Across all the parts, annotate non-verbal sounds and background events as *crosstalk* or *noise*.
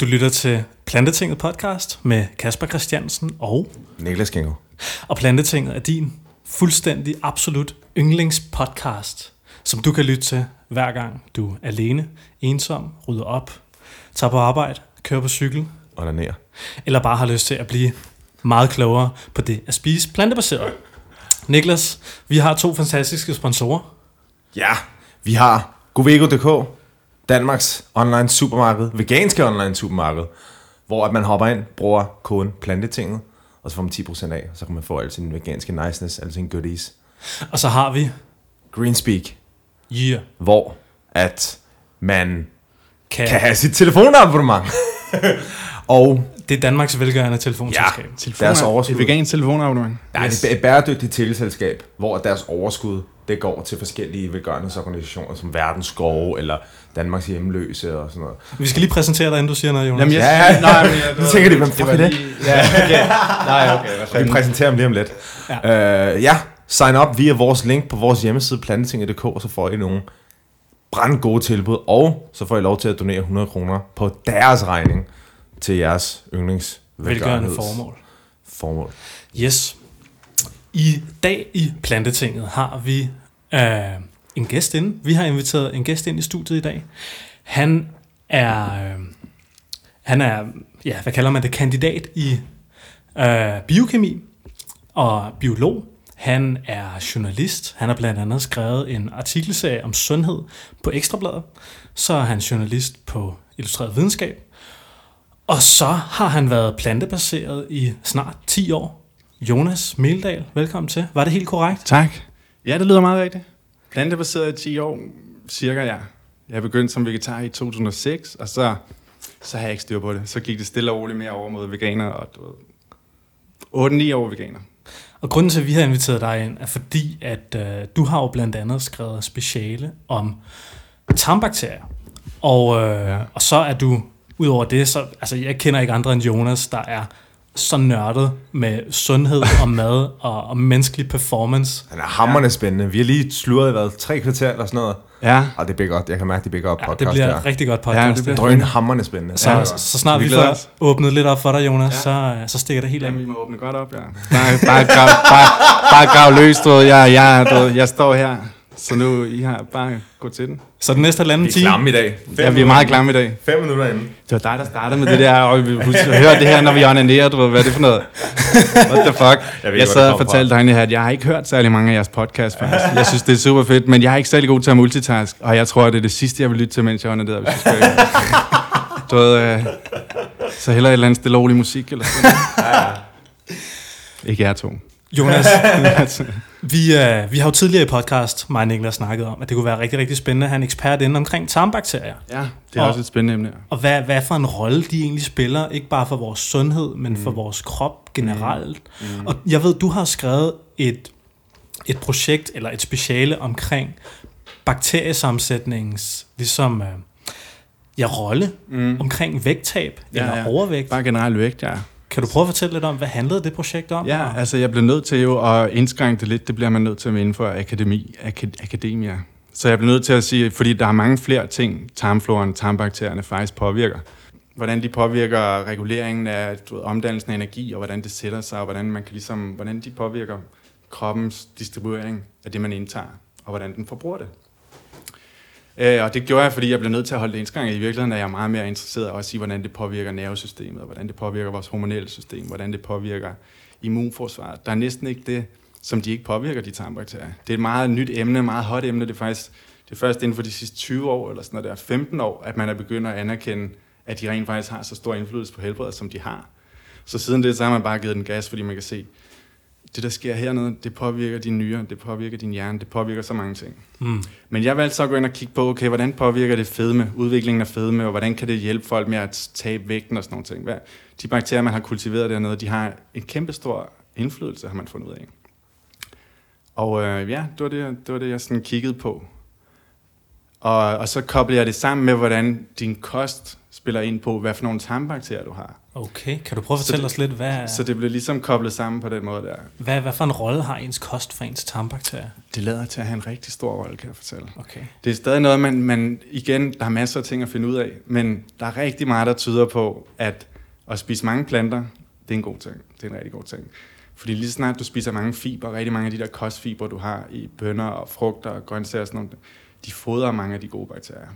Du lytter til Plantetinget podcast med Kasper Christiansen og... Niklas Kingo. Og Plantetinget er din fuldstændig absolut yndlingspodcast, som du kan lytte til hver gang du er alene, ensom, rydder op, tager på arbejde, kører på cykel, Onaner. eller bare har lyst til at blive meget klogere på det at spise plantebaseret. Niklas, vi har to fantastiske sponsorer. Ja, vi har Govego.dk, Danmarks online supermarked, veganske online supermarked, hvor at man hopper ind, bruger koden plantetinget, og så får man 10% af, og så kan man få al sin veganske niceness, alle sine goodies. Og så har vi... Greenspeak, Yeah. hvor at man Kan, kan have sit telefonabonnement. *laughs* og Det er Danmarks velgørende telefonselskab. Ja. Deres overskud. Et vegansk telefonabonnement. Nej, Yes. det er et bæredygtigt teleselskab, hvor deres overskud det går til forskellige velgørenhedsorganisationer, som Verdens Skove eller Danmarks Hjemløse og sådan noget. Vi skal lige præsentere dig, inden du siger noget, Jonas. Jamen, jeg, Ja, ja. *laughs* nej, men jeg, Nu tænker de, hvem fuck er det? Ja, okay. Nej, okay. Vi præsenterer dem lige om lidt. Ja, uh, ja sign up via vores link på vores hjemmeside plantetinget.dk, så får I nogle brandgode tilbud, og så får I lov til at donere 100 kroner på deres regning til jeres yndlings Velgørende formål. formål. Yes. I dag i Plantetinget har vi øh, en gæst ind. Vi har inviteret en gæst ind i studiet i dag. Han er, øh, han er, ja, hvad kalder man det, kandidat i øh, biokemi og biolog. Han er journalist. Han har blandt andet skrevet en artikelserie om sundhed på Ekstrabladet. Så er han journalist på Illustreret Videnskab. Og så har han været plantebaseret i snart 10 år. Jonas Meldal, velkommen til. Var det helt korrekt? Tak. Ja, det lyder meget rigtigt. Plantebaseret i 10 år, cirka ja. Jeg begyndte som vegetar i 2006, og så, så har jeg ikke styr på det. Så gik det stille og roligt mere over mod veganer, og du ved, 8-9 år veganer. Og grunden til, at vi har inviteret dig ind, er fordi, at øh, du har jo blandt andet skrevet speciale om tarmbakterier. Og, øh, ja. og så er du, udover det, så, altså jeg kender ikke andre end Jonas, der er så nørdet med sundhed og mad og, og menneskelig performance. Han er hammerende spændende. Vi har lige sludret i hvad, tre kvarter eller sådan noget. Ja, Og det bliver godt. Jeg kan mærke, det bliver godt Ja, podcast. det bliver der. et rigtig godt podcast. Ja, Ja, det bliver- Drøn hammerende spændende. så, Ja. så, så snart Vi vi, får os. åbnet lidt op for dig, Jonas, Ja. så, øh, så stikker det helt af. Vi må åbne godt op, ja. Bare, bare, grav, bare, bare grav løs, du ved. Jeg, jeg, du ved, jeg står her, så nu I har bare gå til den. Så den næste halvanden Vi er time, klamme i dag. Fem Ja, vi er meget klamme i dag. Fem minutter inden. Det var dig, der startede med det der, og vi husker, hør det her, når vi onanerer, du ved, hvad er det for noget? What the fuck? Jeg ved jeg sad det og fortalte dig her, at jeg har ikke hørt særlig mange af jeres podcasts, faktisk. Jeg synes, det er super fedt, men jeg er ikke særlig god til at multitask, og jeg tror, det er det sidste, jeg vil lytte til, mens jeg onanerer, hvis jeg skal. Du ved, øh, så heller et eller andet stille musik, eller sådan noget. Ikke jer to. *laughs* Jonas, vi, øh, vi har jo tidligere i podcast, mig og Niklas, snakket om, at det kunne være rigtig, rigtig spændende at have en ekspert inde omkring tarmbakterier. Ja, det er Og- også et spændende emne. Og hvad, hvad for en rolle de egentlig spiller, ikke bare for vores sundhed, men mm. for vores krop generelt. Mm. Og jeg ved, du har skrevet et, et projekt, eller et speciale omkring bakteriesammensætningens, ligesom, øh, ja, rolle Mm. omkring vægttab Ja, eller ja. overvægt. Bare generelt vægt, ja. Kan du prøve at fortælle lidt om, hvad handlede det projekt om? Ja, altså jeg blev nødt til jo at indskrænke det lidt. Det bliver man nødt til med inden for akademi, akad, akademia. Så jeg blev nødt til at sige, fordi der er mange flere ting, tarmfloren, tarmbakterierne faktisk påvirker. Hvordan de påvirker reguleringen af du ved, omdannelsen af energi, og hvordan det sætter sig, og hvordan, man kan ligesom, hvordan de påvirker kroppens distribuering af det, man indtager, og hvordan den forbruger det. Øh, og det gjorde jeg, fordi jeg blev nødt til at holde det indskrænket. I virkeligheden er jeg meget mere interesseret også i, hvordan det påvirker nervesystemet, og hvordan det påvirker vores hormonelle system, hvordan det påvirker immunforsvaret. Der er næsten ikke det, som de ikke påvirker, de tarmbakterier. Det er et meget nyt emne, meget hot emne. Det er faktisk det er først inden for de sidste 20 år, eller sådan noget der, 15 år, at man er begyndt at anerkende, at de rent faktisk har så stor indflydelse på helbredet, som de har. Så siden det, så har man bare givet den gas, fordi man kan se, det der sker hernede, det påvirker dine nyrer, det påvirker din hjerne, det påvirker så mange ting. Mm. Men jeg valgte så at gå ind og kigge på, okay, hvordan påvirker det fedme, udviklingen af fedme, og hvordan kan det hjælpe folk med at tabe vægten og sådan nogle ting. Hvad, de bakterier, man har kultiveret dernede, de har en kæmpe stor indflydelse, har man fundet ud af. Og øh, ja, det var det, det var det, jeg sådan kiggede på. Og, og så kobler jeg det sammen med, hvordan din kost spiller ind på, hvad for nogle tarmbakterier du har. Okay, kan du prøve at Så fortælle det- os lidt, hvad, Så det bliver ligesom koblet sammen på den måde der. hvad, hvad for en rolle har ens kost for ens tarmbakterier? Det lader til at have en rigtig stor rolle, kan jeg fortælle. Okay. Det er stadig noget, man, man igen, der er masser af ting at finde ud af, men der er rigtig meget, der tyder på, at at spise mange planter, det er en god ting. Det er en rigtig god ting. Fordi lige så snart du spiser mange fiber, rigtig mange af de der kostfiber, du har i bønner og frugter og grøntsager og sådan noget, de fodrer mange af de gode bakterier.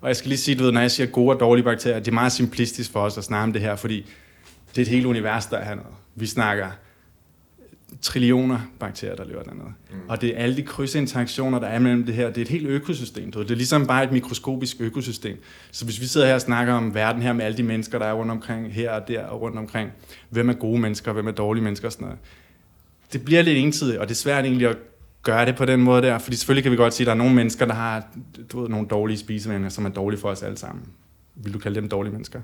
Og jeg skal lige sige, du ved, når jeg siger gode og dårlige bakterier, det er meget simplistisk for os at snakke om det her, fordi det er et helt univers, der er hernede. Vi snakker trillioner bakterier, der lever dernede. Mm. Og det er alle de krydsinteraktioner, der er mellem det her. Det er et helt økosystem. Du ved. Det er ligesom bare et mikroskopisk økosystem. Så hvis vi sidder her og snakker om verden her med alle de mennesker, der er rundt omkring her og der og rundt omkring, hvem er gode mennesker, hvem er dårlige mennesker og sådan noget. Det bliver lidt ensidigt, og det er svært egentlig at gøre det på den måde der, fordi selvfølgelig kan vi godt sige, at der er nogle mennesker, der har du ved, nogle dårlige spisevaner, som er dårlige for os alle sammen. Vil du kalde dem dårlige mennesker?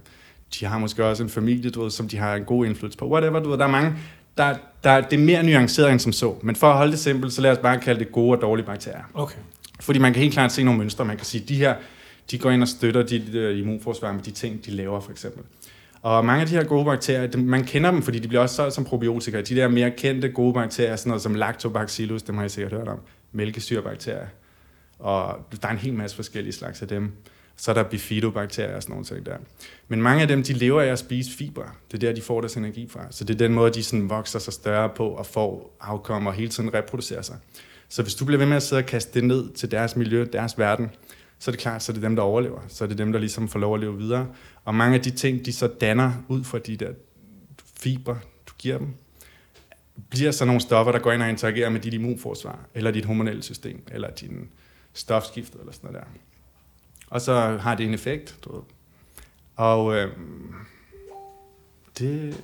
De har måske også en familie, du ved, som de har en god indflydelse på. Whatever, du ved, der er mange, der, der, det er mere nuanceret end som så. Men for at holde det simpelt, så lad os bare kalde det gode og dårlige bakterier. Okay. Fordi man kan helt klart se nogle mønstre. Man kan sige, at de her, de går ind og støtter dit uh, immunforsvar med de ting, de laver for eksempel. Og mange af de her gode bakterier, man kender dem, fordi de bliver også solgt som probiotika. De der mere kendte gode bakterier, sådan noget som lactobacillus, dem har I sikkert hørt om. Mælkesyrebakterier. Og der er en hel masse forskellige slags af dem. Så er der bifidobakterier og sådan nogle ting der. Men mange af dem, de lever af at spise fiber. Det er der, de får deres energi fra. Så det er den måde, de sådan vokser sig større på og får afkom og hele tiden reproducerer sig. Så hvis du bliver ved med at sidde og kaste det ned til deres miljø, deres verden, så er det klart, så er det dem, der overlever. Så er det dem, der ligesom får lov at leve videre. Og mange af de ting, de så danner ud fra de der fiber, du giver dem, bliver så nogle stoffer, der går ind og interagerer med dit immunforsvar, eller dit hormonelle system, eller din stofskifte, eller sådan noget der. Og så har det en effekt, du ved. Og øh, det...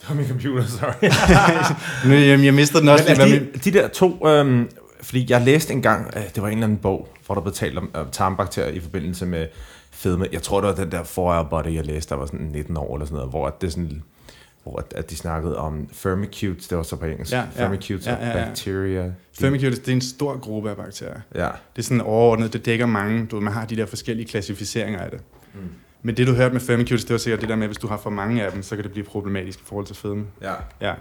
Det var min computer, sorry. *laughs* Nu, jamen, jeg mistede den også. Men lige, hvad de, de der to, øhm, fordi jeg læste engang, øh, det var en eller anden bog, hvor der blev talt om øh, tarmbakterier i forbindelse med fedme. Jeg tror, det var den der For Body, jeg læste, der var sådan 19 år eller sådan noget, hvor det sådan, hvor at, de snakkede om firmicutes, det var så på engelsk, Ja, ja. firmicutes Ja, og ja, ja. bacteria. Firmicutes, det er en stor gruppe af bakterier. Ja, Det er sådan overordnet, det dækker mange, du ved, man har de der forskellige klassificeringer af det. Mm. Men det du hørte med firmicutes, det var sikkert det der med, at hvis du har for mange af dem, så kan det blive problematisk i forhold til fedme. ja. Ja.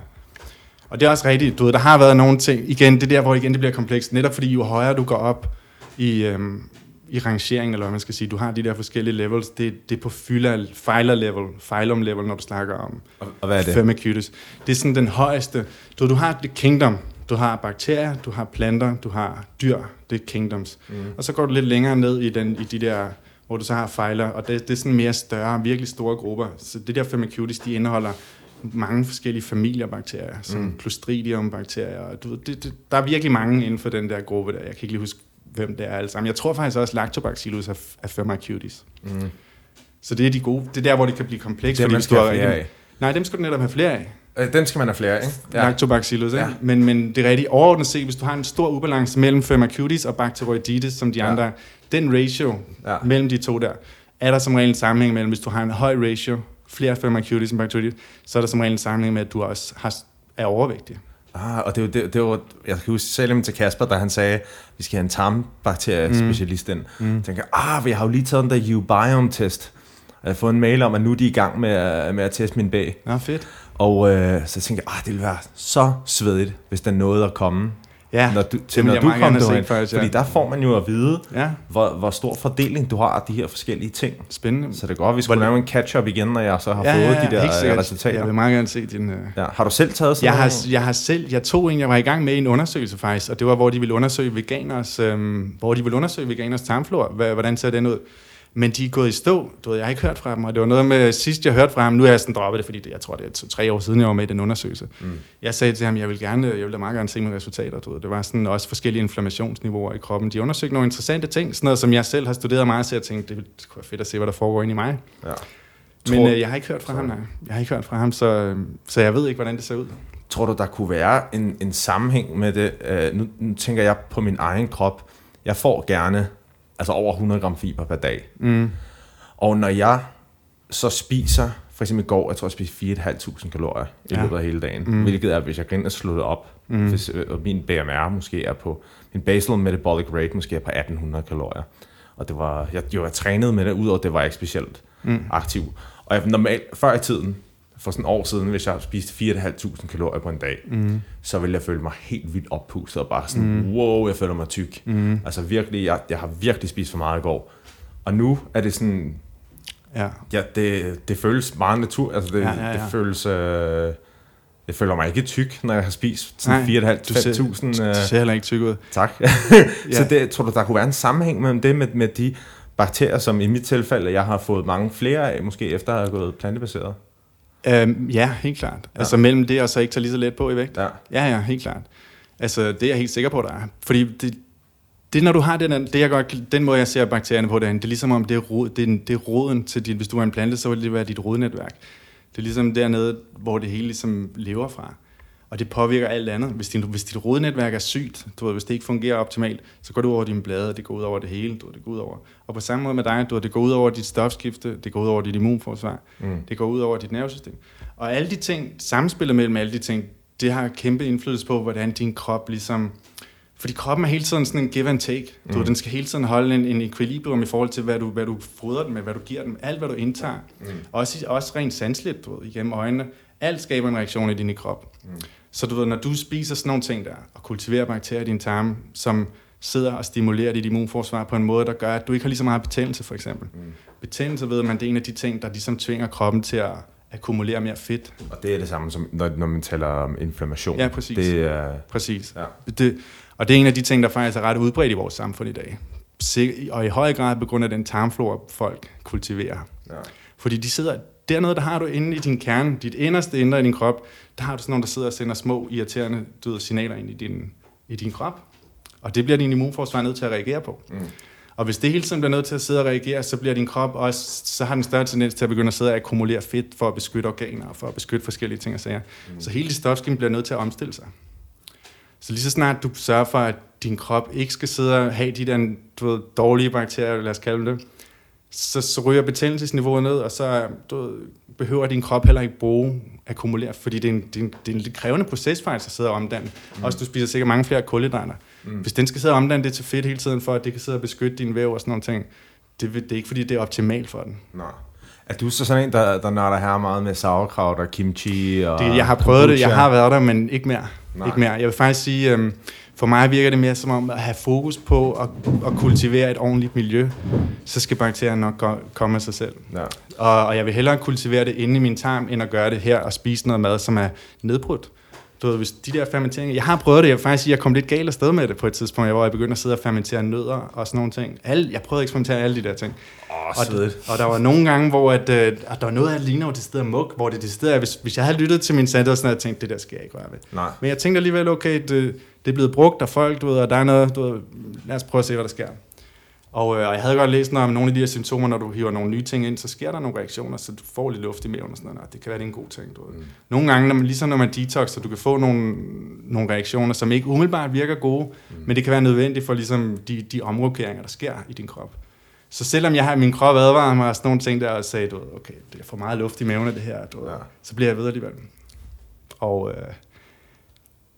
Og det er også rigtigt, du ved, der har været nogle ting, igen, det er der, hvor igen det bliver komplekst, netop fordi jo højere du går op i, øhm, i rangeringen, eller hvad man skal sige, du har de der forskellige levels, det, det er på phyla, phyla level, phylum level, når du snakker om Og, hvad er det? Firmicutes. Det er sådan den højeste. Du, du har det kingdom. Du har bakterier, du har planter, du har dyr. Det er kingdoms. Mm. Og så går du lidt længere ned i, den, i de der, hvor du så har fejler, og det, det er sådan mere større, virkelig store grupper. Så det der Firmicutes, de indeholder mange forskellige familier af bakterier, som mm. Clostridium-bakterier. Du, det, det, der er virkelig mange inden for den der gruppe der. Jeg kan ikke lige huske, hvem det er alle sammen. Jeg tror faktisk også, Lactobacillus er, er Firmicutes. Mm. Så det er de gode. Det er der, hvor det kan blive komplekst. Det er, man skal have flere af. Nej, dem skal du netop have flere af. Øh, Den skal man have flere af, ikke? Ja. Lactobacillus, ikke? Ja. Men, men det er rigtigt overordnet set, hvis du har en stor ubalance mellem Firmicutes og Bacteroidetes, som de Ja. andre, den ratio Ja. mellem de to der, er der som regel en sammenhæng mellem, hvis du har en høj ratio, flere Firmicutes end Bacteroidetes, så er der som regel en sammenhæng med, at du også har, er overvægtig. Ah, og det var, det, det var, jeg kan huske selv til Kasper, da han sagde, vi skal have en tarmbakteriespecialist ind. Mm. Jeg tænker, ah, jeg har jo lige taget den der Ubiome-test. Og jeg har fået en mail om, at nu er de i gang med, at- med at teste min bag. Ja, fedt. Og øh, så tænkte jeg, ah, det ville være så svedigt, hvis der nåede at komme, Ja, når du, til når du kom derhen. faktisk, ja. Fordi der får man jo at vide, ja, hvor, hvor stor fordeling du har af de her forskellige ting. spændende. Så det er godt, at vi skulle Hvor- lave en catch-up igen, når jeg så har ja, fået ja, de der øh, resultater. Jeg vil meget gerne se din... Øh... Ja. Har du selv taget sådan Jeg har, jeg har selv, jeg tog en, jeg var i gang med en undersøgelse faktisk, og det var, hvor de ville undersøge veganers, øhm, hvor de ville undersøge veganers tarmflora. Hvordan ser den ud? Men de er gået i stå. Du ved, jeg har ikke hørt fra dem, og det var noget med, sidst jeg hørte fra ham, nu er jeg sådan droppet det, fordi det, jeg tror, det er to, tre år siden, jeg var med i den undersøgelse. Mm. Jeg sagde til ham, jeg vil gerne, jeg vil meget gerne se mine resultater. Du ved. Det var sådan også forskellige inflammationsniveauer i kroppen. De undersøgte nogle interessante ting, sådan noget, som jeg selv har studeret meget, så jeg tænkte, det kunne være fedt at se, hvad der foregår inde i mig. Ja. Men Tror- øh, jeg har ikke hørt fra ham, nej. Jeg har ikke hørt fra ham, så, øh, så jeg ved ikke, hvordan det ser ud. Tror du, der kunne være en, en sammenhæng med det? Uh, nu, nu tænker jeg på min egen krop. Jeg får gerne altså over 100 gram fiber per dag. Mm. Og når jeg så spiser for eksempel i går, jeg tror, jeg spiste 4.500 kalorier i Ja. løbet af hele dagen. Mm. Hvilket er, hvis jeg går ind og slår det op, Mm. mm. hvis, øh, og min BMR måske er på, min basal metabolic rate måske er på 1.800 kalorier. Og det var, jeg, jo, jeg trænede med det, udover det var jeg ikke specielt Mm. aktiv. Og jeg, normalt, før i tiden, for sådan et år siden, hvis jeg spiste 4.500 kalorier på en dag, Mm. så ville jeg føle mig helt vildt oppustet, og bare sådan, Mm. wow, jeg føler mig tyk. Mm. Altså virkelig, jeg, jeg har virkelig spist for meget i går. Og nu er det sådan, Ja. ja, det, det føles meget natur, altså det, Ja, ja, ja, det føles, øh, jeg føler mig ikke tyk, når jeg har spist sådan Nej, 4.500-5.000. Du Øh, ser heller ikke tyk ud. tak. *laughs* Så det, tror du, der kunne være en sammenhæng mellem det med, med de bakterier, som i mit tilfælde, jeg har fået mange flere af, måske efter at have gået plantebaseret? Øhm, ja, helt klart. Ja. Altså mellem det og så ikke tage lige så let på i vægt. Ja. Ja, ja, helt klart. Altså, det er jeg helt sikker på, der er. Fordi det, det når du har den, det jeg godt, den måde, jeg ser bakterierne på derinde, det er ligesom om, det er, rod, det er, det er roden til dit, hvis du er en plante, så vil det være dit rodnetværk. Det er ligesom dernede, hvor det hele ligesom lever fra. Og det påvirker alt andet. Hvis, din, hvis dit rodnetværk er sygt, du ved, hvis det ikke fungerer optimalt, så går det ud over dine blade, det går ud over det hele, du ved, det går ud over. Og på samme måde med dig, du ved, det går ud over dit stofskifte, det går ud over dit immunforsvar, Mm. det går ud over dit nervesystem. Og alle de ting, samspillet mellem alle de ting, det har kæmpe indflydelse på, hvordan din krop ligesom... Fordi kroppen er hele tiden sådan en give and take. Du, mm. Mm. Den skal hele tiden holde en, en equilibrium i forhold til, hvad du, hvad du fodrer den med, hvad du giver den, alt hvad du indtager. Mm. Også, også rent sanseligt, du ved, igennem øjnene. Alt skaber en reaktion i din krop. Mm. Så du ved, når du spiser sådan nogle ting der, og kultiverer bakterier i din tarme, som sidder og stimulerer dit immunforsvar på en måde, der gør, at du ikke har lige så meget betændelse, for eksempel. Mm. Betændelse ved man, det er en af de ting, der ligesom tvinger kroppen til at akkumulere mere fedt. Og det er det samme, som når, når man taler om inflammation. Ja, præcis. Det er, Præcis. ja. Det, og det er en af de ting, der faktisk er ret udbredt i vores samfund i dag. Og i høj grad på grund af den tarmflora, folk kultiverer. Ja. Fordi de sidder dernede, der har du inde i din kerne, dit inderste indre i din krop, der har du sådan nogle, der sidder og sender små irriterende du ved, signaler ind i din, i din krop. Og det bliver din immunforsvar nødt til at reagere på. Mm. Og hvis det hele tiden bliver nødt til at sidde og reagere, så bliver din krop også, så har den større tendens til at begynde at sidde og akkumulere fedt for at beskytte organer og for at beskytte forskellige ting og sager. Mm. Så hele dit stofskema bliver nødt til at omstille sig. Så lige så snart du sørger for, at din krop ikke skal sidde og have de der du ved, dårlige bakterier, lad os kalde det, så, så ryger betændelsesniveauet ned, og så du behøver din krop heller ikke bruge akkumulere, fordi det er en, det er en, det er en lidt krævende proces faktisk at sidde og omdanne. Mm. Også du spiser sikkert mange flere kulhydrater. Mm. Hvis den skal sidde og omdanne det til fedt hele tiden, for at det kan sidde og beskytte din væv og sådan nogle ting, det, det er ikke fordi, det er optimalt for den. Nå. Er du så sådan en, der, der nørder her meget med sauerkraut og kimchi? Og Det, jeg har prøvet det, jeg kombucha? har været der, men ikke mere. Nej. Ikke mere. Jeg vil faktisk sige, øhm, for mig virker det mere som om at have fokus på at, at kultivere et ordentligt miljø, så skal bakterierne nok komme af sig selv. Ja. Og, og jeg vil hellere kultivere det inde i min tarm, end at gøre det her og spise noget mad, som er nedbrudt. Du ved, hvis de der fermenteringer... Jeg har prøvet det, jeg vil faktisk sige, jeg kom lidt galt afsted med det på et tidspunkt, hvor jeg begyndte at sidde og fermentere nødder og sådan nogle ting. Alle, jeg prøvede at eksperimentere alle de der ting. Og, svedigt. og der var nogle gange, hvor at, øh, der var noget, der ligner jo det sted mug, hvor det det sted, hvis, hvis jeg havde lyttet til min sandhed, sådan havde jeg tænkt, det der skal jeg ikke røre ved. Nej. Men jeg tænkte alligevel, okay, det, det er blevet brugt af folk, du ved, og der er noget, du ved, lad os prøve at se, hvad der sker. Og, øh, og jeg havde godt læst noget om nogle af de her symptomer, når du hiver nogle nye ting ind, så sker der nogle reaktioner, så du får lidt luft i maven og sådan noget. Og det kan være, det er en god ting, du ved. Mm. Nogle gange, når man, ligesom når man detoxer, du kan få nogle, nogle reaktioner, som ikke umiddelbart virker gode, mm. men det kan være nødvendigt for ligesom de, de omrokeringer, der sker i din krop. Så selvom jeg har min krop advaret mig og sådan nogle ting der, og sagde, du ved, okay, det er for meget luft i maven af det her, du ved, Ja. så bliver jeg ved alligevel. Og øh,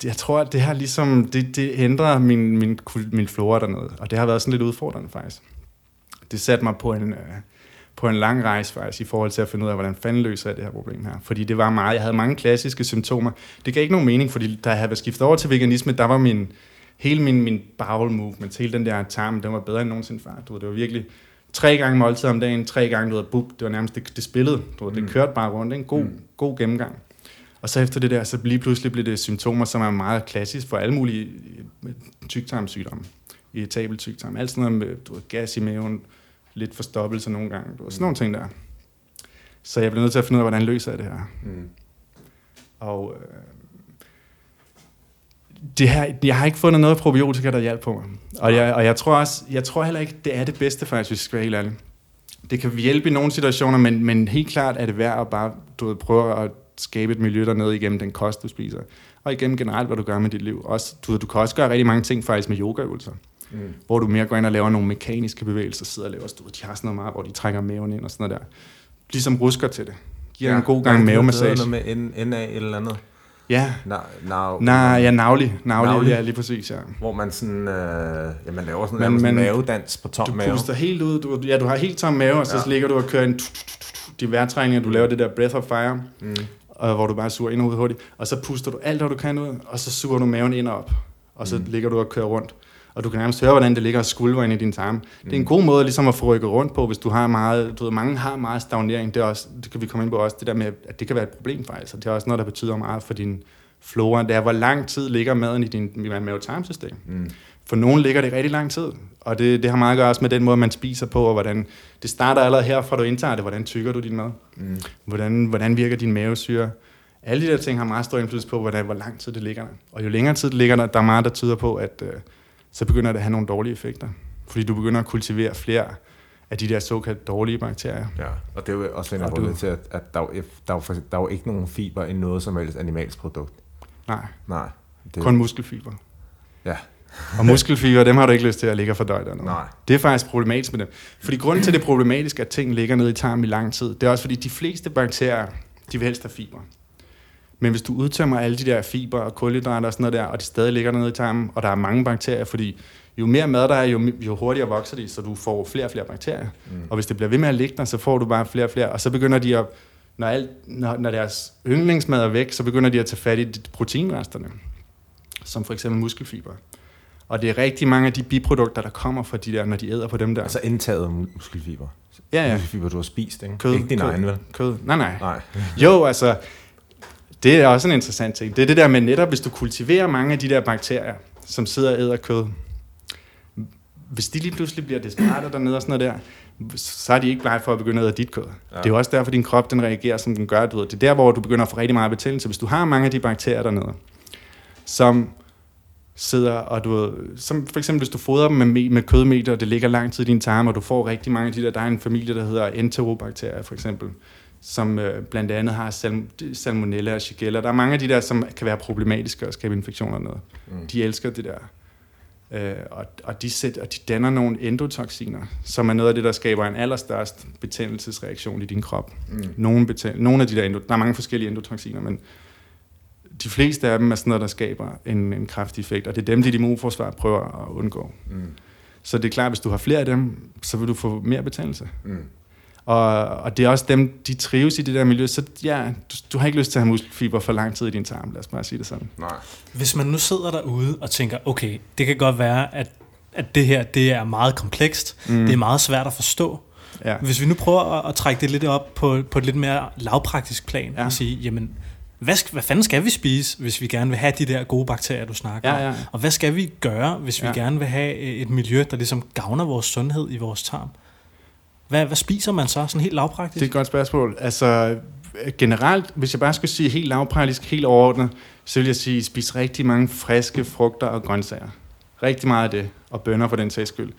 jeg tror, at det her ligesom, det, det ændrer min, min, min flora dernede, og det har været sådan lidt udfordrende faktisk. Det satte mig på en, øh, på en lang rejse faktisk, i forhold til at finde ud af, hvordan fanden løser jeg det her problem her. Fordi det var meget, jeg havde mange klassiske symptomer. Det gav ikke nogen mening, fordi da jeg havde skiftet over til veganisme, der var min, hele min, min bowel movement, hele den der tarm, den var bedre end nogensinde før. Du ved, det var virkelig tre gange måltid om dagen, tre gange, du ved, bup, det var nærmest, det, det spillede, du ved, det Mm. kørte bare rundt, en god, Mm. god gennemgang. Og så efter det der, så lige pludselig blev det symptomer, som er meget klassisk for alle mulige øh, tyktarmsygdomme. Irritabel tyktarm, alt sådan noget med du ved, gas i maven, lidt forstoppelse nogle gange, du ved, sådan nogle ting der. Så jeg blev nødt til at finde ud af, hvordan løser jeg det her. Mm. Og øh, det her, jeg har ikke fundet noget probiotika, der hjælper på mig. Og jeg, og jeg tror også, jeg tror heller ikke, det er det bedste faktisk, hvis jeg skal være helt ærlig. Det kan hjælpe i nogle situationer, men, men helt klart er det værd at bare du ved, prøve at skabe et miljø dernede igennem den kost, du spiser. Og igennem generelt, hvad du gør med dit liv. Også, du, du kan også gøre rigtig mange ting faktisk med yogaøvelser, Mm. hvor du mere går ind og laver nogle mekaniske bevægelser, sidder og laver, du ved, de har sådan noget meget, hvor de trækker maven ind og sådan noget der. Ligesom rusker til det. giver en god gang mavemassage. Noget med NA eller andet. Ja. Na, na, Nej, ja, navlig. Navlig, Navlig. ja, lige præcis, ja. Hvor man sådan, øh, ja, man laver sådan man- mavedans på tom Du mave. puster helt ud. Du, ja, du har helt tom mave, og så Ja. ligger du og kører en de vejrtrækninger, du laver det der breath of fire, Mm. Og hvor du bare suger ind og ud hurtigt, og så puster du alt, hvad du kan ud, og så suger du maven ind og op, og så Mm. ligger du og kører rundt. Og du kan nærmest høre, hvordan det ligger og skvulver ind i din tarm. Det er en god måde ligesom at få rykket rundt på, hvis du har meget, du ved, mange har meget stagnering. Det, er også, det kan vi komme ind på også, det der med, at det kan være et problem faktisk. Og det er også noget, der betyder meget for din flora. Det er, hvor lang tid ligger maden i din mave-tarmsystem. Mm. For nogen ligger det rigtig lang tid, og det, det har meget at gøre også med den måde, man spiser på, og hvordan det starter allerede her, fra du indtager det, hvordan tykker du din mad, Mm. hvordan, hvordan virker din mavesyre. Alle de der ting har meget stor indflydelse på, hvordan, hvor lang tid det ligger der. Og jo længere tid det ligger der, der er meget, der tyder på, at øh, så begynder det at have nogle dårlige effekter. Fordi du begynder at kultivere flere af de der såkaldt dårlige bakterier. Ja, og det er jo også en af grundene til, at, at der, er der, er der er jo ikke nogen fiber i noget som helst animalsk produkt. Nej, Nej. Det, kun muskelfiber. Ja. Og muskelfiber, dem har du ikke lyst til at ligge for dig dernede. Nej. Det er faktisk problematisk med dem. Fordi grunden til, det er problematisk, at ting ligger nede i tarmen i lang tid, det er også fordi, de fleste bakterier, de vil helst have fiber. Men hvis du udtømmer alle de der fiber og kulhydrater og sådan noget der, og det stadig ligger nede i tarmen, og der er mange bakterier, fordi jo mere mad der er, jo, jo hurtigere vokser de, så du får flere og flere bakterier. Mm. Og hvis det bliver ved med at ligge der, så får du bare flere og flere, og så begynder de at, når, alt, når, når deres yndlingsmad er væk, så begynder de at tage fat i de- proteinresterne, som for eksempel muskelfiber. Og det er rigtig mange af de biprodukter, der kommer fra de der, når de æder på dem der. Altså indtaget af muskelfiber. ja, ja. Muskelfiber, du har spist, ikke? Kød, ikke din kød. egen, vel? Kød. Nej, nej. Nej. *laughs* Jo, altså, det er også en interessant ting. Det er det der med netop, hvis du kultiverer mange af de der bakterier, som sidder og æder kød, hvis de lige pludselig bliver desperate dernede og sådan noget der, så er de ikke blege for at begynde at æde dit kød. Ja. Det er jo også derfor, din krop den reagerer, som den gør. Du ved. Det er der, hvor du begynder at få rigtig meget betændelse. Hvis du har mange af de bakterier dernede, som sidder, og du ved, som for eksempel hvis du fodrer dem med, me- med kødmeter, og det ligger lang tid i din tarm, og du får rigtig mange af de der, der er en familie, der hedder enterobakterier for eksempel, som øh, blandt andet har sal- salmonella og shigella. Der er mange af de der, som kan være problematiske og skabe infektioner og noget. Mm. De elsker det der. Øh, og, og, de sæt, og de danner nogle endotoxiner, som er noget af det, der skaber en allerstørst betændelsesreaktion i din krop. Mm. Nogle, betæ- nogle af de der, endo- der er mange forskellige endotoxiner, men de fleste af dem er sådan noget, der skaber en, en kraftig effekt, og det er dem, dit immunforsvar prøver at undgå. Mm. Så det er klart, hvis du har flere af dem, så vil du få mere betændelse. Mm. Og, og det er også dem, de trives i det der miljø, så ja, du, du har ikke lyst til at have muskelfiber for lang tid i din tarm, lad os bare sige det sådan. Nej. Hvis man nu sidder derude og tænker, okay, det kan godt være, at, at det her det er meget komplekst, mm. det er meget svært at forstå. Ja. Hvis vi nu prøver at, at trække det lidt op på, på et lidt mere lavpraktisk plan, ja. og sige, jamen, hvad, hvad fanden skal vi spise, hvis vi gerne vil have de der gode bakterier, du snakker Ja, om? ja. Og hvad skal vi gøre, hvis vi Ja. gerne vil have øh, et miljø, der ligesom gavner vores sundhed i vores tarm? Hvad, hvad spiser man så, sådan helt lavpraktisk? Det er et godt spørgsmål. Altså generelt, hvis jeg bare skulle sige helt lavpraktisk, helt overordnet, så vil jeg sige, spis rigtig mange friske frugter og grøntsager. Rigtig meget af det, og bønner for den sags skyld.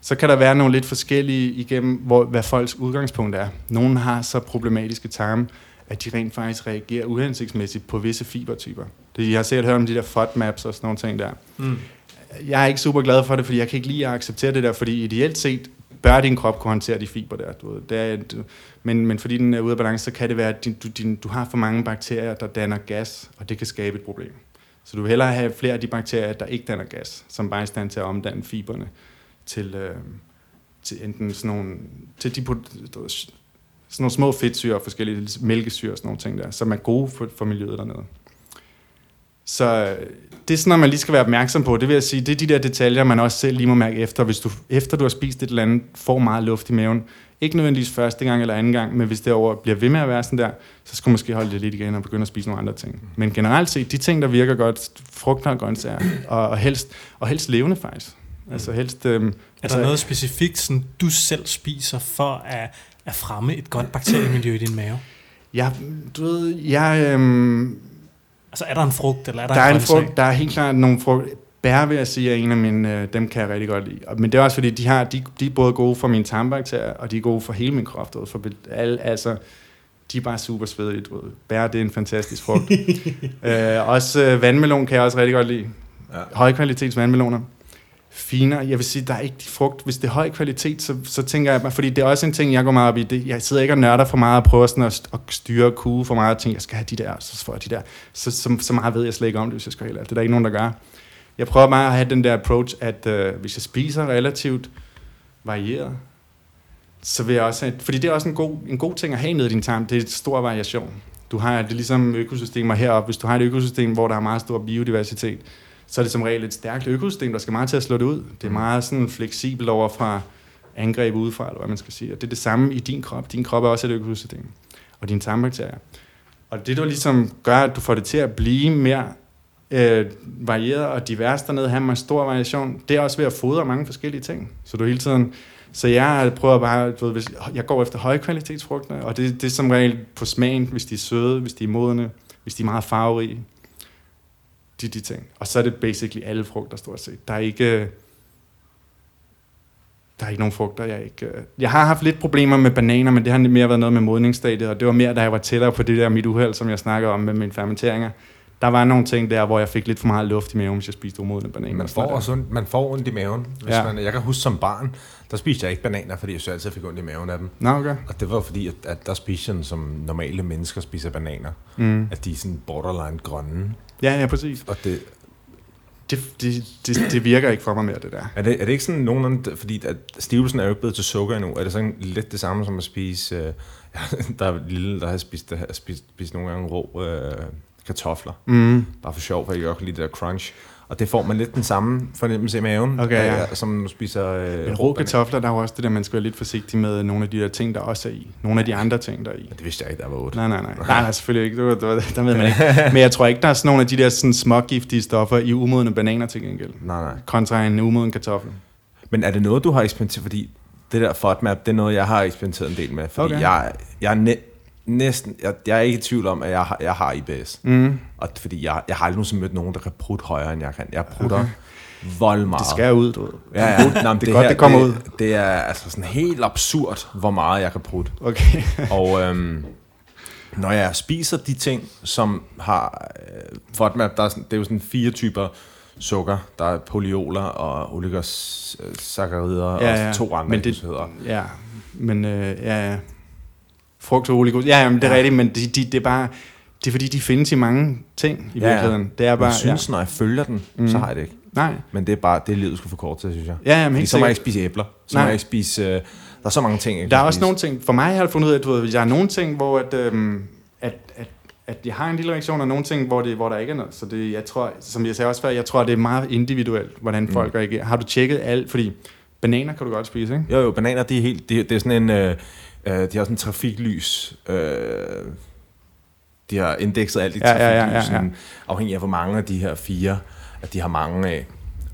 Så kan der være nogle lidt forskellige igennem, hvor, hvad folks udgangspunkt er. Nogle har så problematiske tarme, at de rent faktisk reagerer uhensigtsmæssigt på visse fibertyper. Det, jeg har sikkert hørt om de der FODMAPs og sådan nogle ting der. Mm. Jeg er ikke super glad for det, fordi jeg kan ikke lide at acceptere det der, fordi ideelt set bør din krop kunne håndtere de fiber der. Du ved. Det er, du, men, men fordi den er ude af balance, så kan det være, at din, du, din, du har for mange bakterier, der danner gas, og det kan skabe et problem. Så du vil hellere have flere af de bakterier, der ikke danner gas, som bare er i stand til at omdanne fiberne til, øh, til enten sådan nogle, til de, sådan nogle små fedtsyre, forskellige mælkesyre og sådan nogle ting der, som er gode for, for miljøet dernede. Så øh, det er sådan noget, man lige skal være opmærksom på. Det vil jeg sige, det er de der detaljer, man også selv lige må mærke efter. Hvis du, efter du har spist et eller andet, får meget luft i maven. Ikke nødvendigvis første gang eller anden gang, men hvis det over bliver ved med at være sådan der, så skal du måske holde det lidt igen og begynde at spise nogle andre ting. Men generelt set, de ting, der virker godt, frugter og grøntsager, og, og, helst, og helst levende faktisk. Altså helst... Øhm, altså, der noget specifikt, sådan, du selv spiser for at, at fremme et godt bakteriemiljø i din mave? Jeg, du ved, jeg, øhm, Altså er der en frugt, eller er der, der er en frugt, der er helt klart nogle frugt. Bær vil jeg sige er en af mine, øh, dem kan jeg rigtig godt lide. Men det er også fordi, de, har, de, de er både gode for mine tarmbakterier, og de er gode for hele min krop. du ved, For alle, altså, de er bare super svedige. Du ved. Bær, det er en fantastisk frugt. *laughs* øh, også øh, vandmelon kan jeg også rigtig godt lide. Ja. Højkvalitets vandmeloner finere. Jeg vil sige, der er ikke de frugt. Hvis det er høj kvalitet, så, så tænker jeg, fordi det er også en ting, jeg går meget op i. Det, jeg sidder ikke og nørder for meget og prøver sådan at, at styre og kuge for meget og tænker, jeg skal have de der, så får jeg de der. Så, så, så meget ved jeg slet ikke om det, hvis jeg skal helt Det er der ikke nogen, der gør. Jeg prøver bare at have den der approach, at øh, hvis jeg spiser relativt varieret, så vil jeg også have, fordi det er også en god, en god ting at have nede i din tarm, det er en stor variation. Du har det er ligesom økosystemer heroppe. Hvis du har et økosystem, hvor der er meget stor biodiversitet, så er det som regel et stærkt økosystem, der skal meget til at slå det ud. Det er meget sådan fleksibelt over fra angreb udefra, eller hvad man skal sige. Og det er det samme i din krop. Din krop er også et økosystem. Og dine tarmbakterier. Og det, der ligesom gør, at du får det til at blive mere øh, varieret og divers dernede, have en stor variation, det er også ved at fodre mange forskellige ting. Så du hele tiden... Så jeg prøver bare, du ved, hvis, jeg går efter højkvalitetsfrugterne, og det, det er som regel på smagen, hvis de er søde, hvis de er modne, hvis de er meget farverige, de, de ting. Og så er det basically alle frugter stort set. Der er ikke, der er ikke nogen frugter, jeg ikke... Jeg har haft lidt problemer med bananer, men det har mere været noget med modningsstadiet, og det var mere, da jeg var tættere på det der mit uheld, som jeg snakker om med mine fermenteringer. Der var nogle ting der, hvor jeg fik lidt for meget luft i maven, hvis jeg spiste umodne bananer. Man får, også, man får ondt i maven. Hvis Ja. man, jeg kan huske som barn, der spiste jeg ikke bananer, fordi jeg så altid fik ondt i maven af dem. Nå, okay. Og det var fordi, at, at der spiste jeg som normale mennesker spiser bananer. Mm. At de er sådan borderline grønne. Ja, ja, præcis. Og det, Det, det, det, det virker ikke for mig mere, det der. er, det, er det ikke sådan nogenlunde, fordi at stivelsen er jo ikke blevet til sukker endnu, er det sådan lidt det samme som at spise, øh, *laughs* ja, der er lille, der har spist, der har spist, spist nogle gange rå øh, kartofler, Mm. bare for sjov, for jeg kan godt lide det der crunch. Og det får man lidt den samme fornemmelse i maven, Okay, ja. øh, som når du spiser øh, Men rå kartofler, der er jo også det der, man skal være lidt forsigtig med nogle af de der ting, der også er i. Nogle af de andre ting, der er i. Det vidste jeg ikke, der var otte. Nej, nej, nej. Nej, nej, selvfølgelig ikke. Det, var, der ved man ikke. *laughs* Men jeg tror ikke, der er sådan nogle af de der sådan smågiftige stoffer i umodne bananer til gengæld. Nej, nej. Kontra en umoden kartoffel. Men er det noget, du har eksperimenteret? Fordi det der FODMAP, det er noget, jeg har eksperimenteret en del med. Fordi Okay. jeg, jeg er næsten, jeg, jeg er ikke i tvivl om, at jeg har, jeg har IBS. Mm. Og fordi jeg, jeg har aldrig nogensinde mødt nogen, der kan prutte højere, end jeg kan. Jeg prutter okay. vold meget. Det skal ud, du ved. Ja, ja. *laughs* Nå, men Det er godt, det kommer det, ud. Det er altså sådan helt absurd, hvor meget jeg kan prutte. Okay. *laughs* Og øhm, når jeg spiser de ting, som har øh, FODMAP, der er sådan, det er jo sådan fire typer sukker. Der er polyoler og oligosaccharider Ja, ja. og to andre, Men det- det, hedder. Ja, men øh, ja, ja. Frugt og oligos. Ja, ja, men det er Ja. rigtigt, men de, de, det er bare... Det er fordi, de findes i mange ting i Ja, ja. virkeligheden. Det er Jeg bare... synes, når jeg følger den, Mm. mm. så har jeg det ikke. Ja. Nej. Men det er bare, det er livet skulle for kort til, synes jeg. Ja, ja, men Fordi helt så må jeg ikke spise æbler. Så Nej. må jeg ikke spise... Øh, der er så mange ting, jeg Der er også spise. nogle ting, for mig har jeg fundet ud af, at du ved, der er nogle ting, hvor at, øhm, at, at, at jeg har en lille reaktion, og nogle ting, hvor, det, hvor der ikke er noget. Så det, jeg tror, som jeg sagde også før, jeg tror, det er meget individuelt, hvordan folk Mm. reagerer. Har du tjekket alt? Fordi bananer kan du godt spise, ikke? Jo, jo, bananer, de er helt... Det, det er sådan en... Øh, øh, de har sådan en trafiklys... Øh, de har indekset alt i Ja, ja, trafiklys, ja, ja, ja. sådan, afhængig af, hvor mange af de her fire, at de har mange af.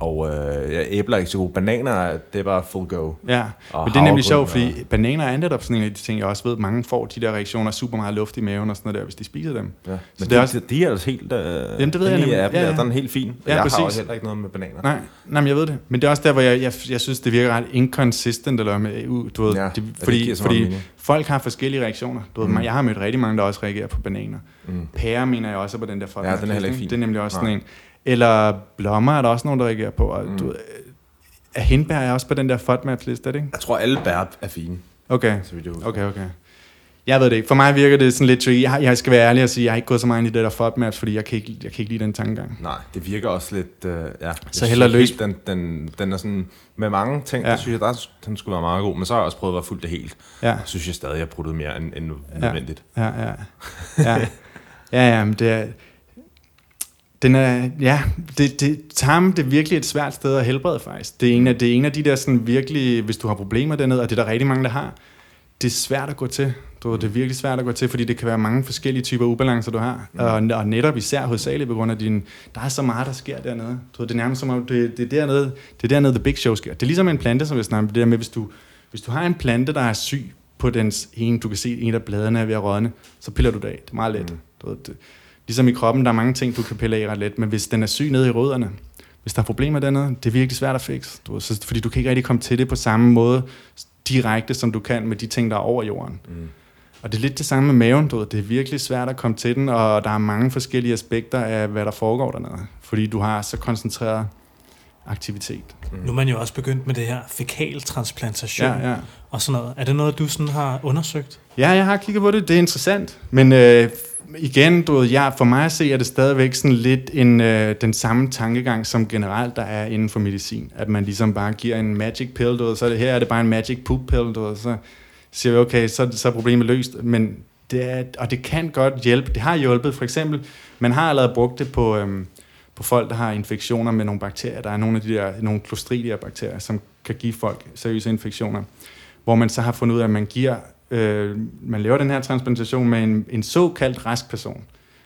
Og øh, ja, æbler er ikke så gode. Bananer, det er bare full go. Ja, Og men det er nemlig sjovt, fordi bananer er netop sådan en af de ting, jeg også ved, mange får de der reaktioner, super meget luft i maven og sådan noget der, hvis de spiser dem. Ja. Men det det er også- de er altså helt... Øh, Jamen, det ved jeg nemlig. appen Ja, der, ja. Den er helt fin. Ja, jeg præcis. har også heller ikke noget med bananer. Nej, nej, men jeg ved det. Men det er også der, hvor jeg, jeg, jeg synes, det virker ret inconsistent, eller med, du ved, Ja, det, det fordi, så meget fordi mening. folk har forskellige reaktioner. Du ved, Mm. Jeg har mødt rigtig mange, der også reagerer på bananer. Mm. Pære mener jeg også på den der folk. Ja, den er heller ikke fin. Det er nemlig også sådan en. Eller blommer er der også nogen, der reagerer på. Og, Mm. du, er hindbær er også på den der FODMAP-liste, er det ikke? Jeg tror, alle bær er fine, Okay, så vidt jeg okay, okay. Jeg ved det ikke. For mig virker det sådan lidt tricky. Jeg, jeg skal være ærlig og sige, jeg har ikke gået så meget ind i det der FODMAP, fordi jeg kan ikke, jeg kan ikke lide den tankegang. Nej, det virker også lidt... Øh, ja. Så synes løs- Den, den, den er sådan... Med mange ting, Ja. ja. der synes jeg, der, er- den skulle være meget god. Men så har jeg også prøvet at være fuldt det helt. Ja, Jeg synes jeg stadig, jeg har pruttet mere end, end nødvendigt. ja, ja. Ja, ja, ja men det er... Den er, ja, det, det, tarmen, det er virkelig et svært sted at helbrede faktisk. Det er en af, det er en af de der sådan virkelig, hvis du har problemer dernede, og det er der rigtig mange, der har, det er svært at gå til. Du, det er virkelig svært at gå til, fordi det kan være mange forskellige typer ubalancer, du har. Mm. Og, og netop især hovedsageligt på grund af din... Der er så meget, der sker dernede. Du det er nærmest som om, det, det, er dernede, det er dernede, the big show sker. Det er ligesom en plante, som jeg snakker om. Det der med, hvis du, hvis du har en plante, der er syg på dens ene, du kan se, en af bladene er ved at rådne, så piller du det af. Det er meget let. Mm. Du det, ligesom i kroppen, der er mange ting, du kan pille af ret let, men hvis den er syg nede i rødderne, hvis der er problemer dernede, det er virkelig svært at fikse. Du så, fordi du kan ikke rigtig komme til det på samme måde direkte, som du kan med de ting, der er over jorden. Mm. Og det er lidt det samme med maven, du ved. Det er virkelig svært at komme til den, og der er mange forskellige aspekter af, hvad der foregår dernede. Fordi du har så koncentreret aktivitet. Nu er man jo også begyndt med det her fekaltransplantation Ja, ja. og sådan noget. Er det noget, du sådan har undersøgt? Ja, jeg har kigget på det. Det er interessant. Men øh, igen, du ved, ja, for mig at se, er det stadigvæk sådan lidt en, øh, den samme tankegang, som generelt der er inden for medicin. At man ligesom bare giver en magic pill, du ved, så er det, her er det bare en magic poop pill, du ved, så siger vi, okay, så, så er problemet løst. Men det er, og det kan godt hjælpe. Det har hjulpet. For eksempel, man har allerede brugt det på, øhm, på folk, der har infektioner med nogle bakterier. Der er nogle af de der, nogle Clostridia-bakterier, som kan give folk seriøse infektioner. Hvor man så har fundet ud af, at man giver, øh, man laver den her transplantation med en, en såkaldt rask person.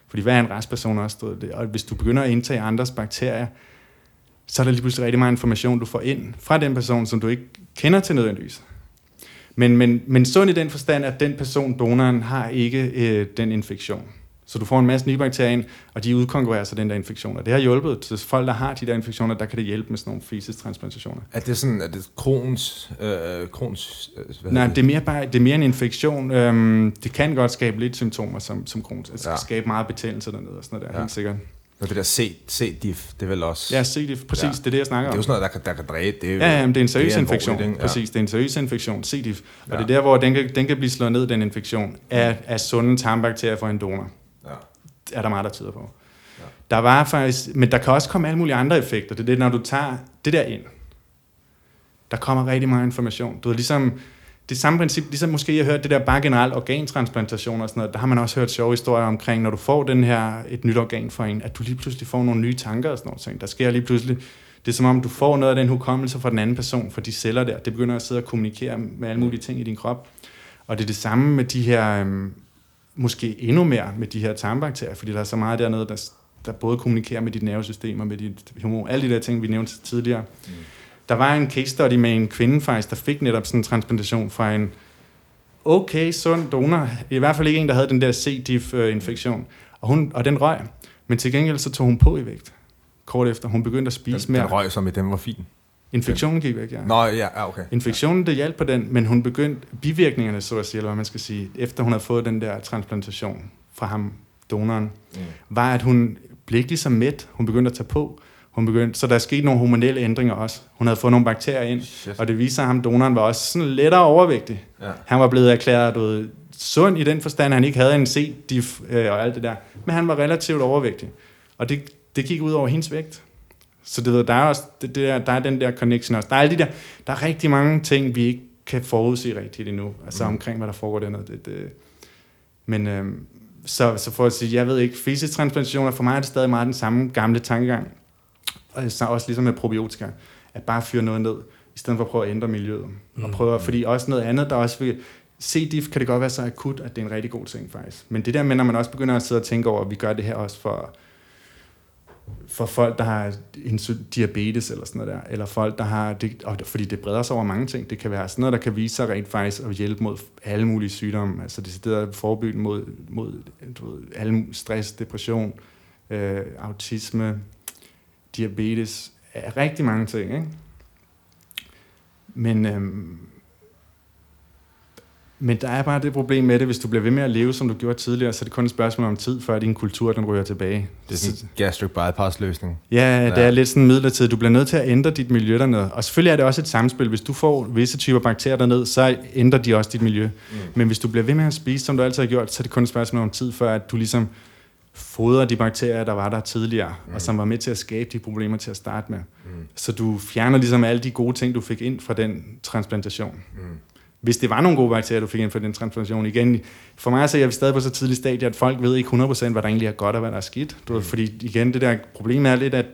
Fordi hvad er en rask person også? Stod det? Og hvis du begynder at indtage andres bakterier, så er der lige pludselig rigtig meget information, du får ind fra den person, som du ikke kender til nødvendigvis. Men, men, men sund i den forstand, at den person, donoren, har ikke øh, den infektion. Så du får en masse nye bakterier ind, og de udkonkurrerer så den der infektion. Og det har hjulpet til folk, der har de der infektioner, der kan det hjælpe med sådan nogle feces-transplantationer. Er det sådan, er det Crohns, øh, Crohns, øh, hvad Nej, hedder det er mere, bare, det er mere en infektion. Øhm, det kan godt skabe lidt symptomer som, som Crohns. Altså, Ja. skabe meget betændelse dernede og sådan noget der, Ja. helt sikkert. Nå, det der C, C-diff, det er vel også... Ja, se det, præcis, Ja. det er det, jeg snakker det er om. jo sådan noget, der kan, der kan dræbe. Det er, jo- Ja, jamen, det er en seriøs det er infektion. ikke? Ja. Præcis, det er en seriøs infektion, C. diff. Og Ja. det er der, hvor den kan, den kan blive slået ned, den infektion, af, af sunde tarmbakterier fra en donor. Er der meget, der tyder på. Ja. Der var faktisk, men der kan også komme alle mulige andre effekter. Det er det, når du tager det der ind, der kommer rigtig meget information. Du ved, ligesom, det samme princip, ligesom måske jeg har hørt det der bare generelt organtransplantation og sådan noget, der har man også hørt sjove historier omkring, når du får den her, et nyt organ for en, at du lige pludselig får nogle nye tanker og sådan noget. ting. Der sker lige pludselig, det er som om, du får noget af den hukommelse fra den anden person, fra de celler der. Det begynder at sidde og kommunikere med alle mulige ting i din krop. Og det er det samme med de her, øhm, måske endnu mere med de her tarmbakterier, fordi der er så meget dernede, der, der både kommunikerer med dit nervesystem og med dit hormon, alle de der ting, vi nævnte tidligere. Mm. Der var en case study med en kvinde faktisk, der fik netop sådan en transplantation fra en okay sund donor, i hvert fald ikke en, der havde den der C. diff-infektion, og, hun, og den røg, men til gengæld så tog hun på i vægt. Kort efter, hun begyndte at spise Den, mere. den røg som i den var fin. Infektionen gik væk, ja. Nå, ja, ja okay. Infektionen, det hjalp på den, men hun begyndte, bivirkningerne, så at sige, eller hvad man skal sige, efter hun havde fået den der transplantation fra ham, donoren, Mm. var, at hun blev ikke ligesom mæt. Hun begyndte at tage på. Hun begyndte, så der skete nogle hormonelle ændringer også. Hun havde fået nogle bakterier ind, Shit. og det viser sig, at ham, donoren var også sådan lettere overvægtig. Ja. Han var blevet erklæret du ved, sund i den forstand, at han ikke havde en C-diff øh, og alt det der. Men han var relativt overvægtig. Og det, det gik ud over hendes vægt. Så det, ved, der er også det, det der, der er den der connection også. Der er, alle de der, der er rigtig mange ting, vi ikke kan forudse rigtigt endnu. Altså Mm. mm. omkring, hvad der foregår dernede. Det, det, men øhm, så, så for at sige, jeg ved ikke, fæsestransplantationer, for mig er det stadig meget den samme gamle tankegang. Og så også ligesom med probiotika, at bare fyre noget ned, i stedet for at prøve at ændre miljøet. Mm. Og prøve, at- fordi også noget andet, der også vil, C-diff kan det godt være så akut, at det er en rigtig god ting faktisk. Men det der med, når man også begynder at sidde og tænke over, at vi gør det her også for, for folk, der har insu- diabetes eller sådan noget der, eller folk, der har, det, og fordi det breder sig over mange ting. Det kan være sådan noget, der kan vise sig rent faktisk at hjælpe mod alle mulige sygdomme, altså det er forebyggende mod, mod du ved, alle stress, depression, øh, autisme, diabetes, rigtig mange ting, ikke? Men, øhm, men der er bare det problem med det, hvis du bliver ved med at leve, som du gjorde tidligere, så er det kun et spørgsmål om tid, før din kultur den ryger tilbage. Det er sådan en gastric bypass løsning. Ja, det Ja. er lidt sådan midlertidigt. Du bliver nødt til at ændre dit miljø dernede. Og selvfølgelig er det også et samspil. Hvis du får visse typer bakterier derned, så ændrer de også dit miljø. Mm. Men hvis du bliver ved med at spise, som du altid har gjort, så er det kun et spørgsmål om tid, før at du ligesom fodrer de bakterier, der var der tidligere, mm. og som var med til at skabe de problemer til at starte med. Mm. Så du fjerner ligesom alle de gode ting, du fik ind fra den transplantation. Mm. Hvis det var nogle gode bakterier, du fik ind fra den transplantation, igen, for mig så er jeg stadig på så tidlig stadie, at folk ved ikke 100% hvad der egentlig er godt og hvad der er skidt. Du ved, Fordi igen, det der problem er lidt, at,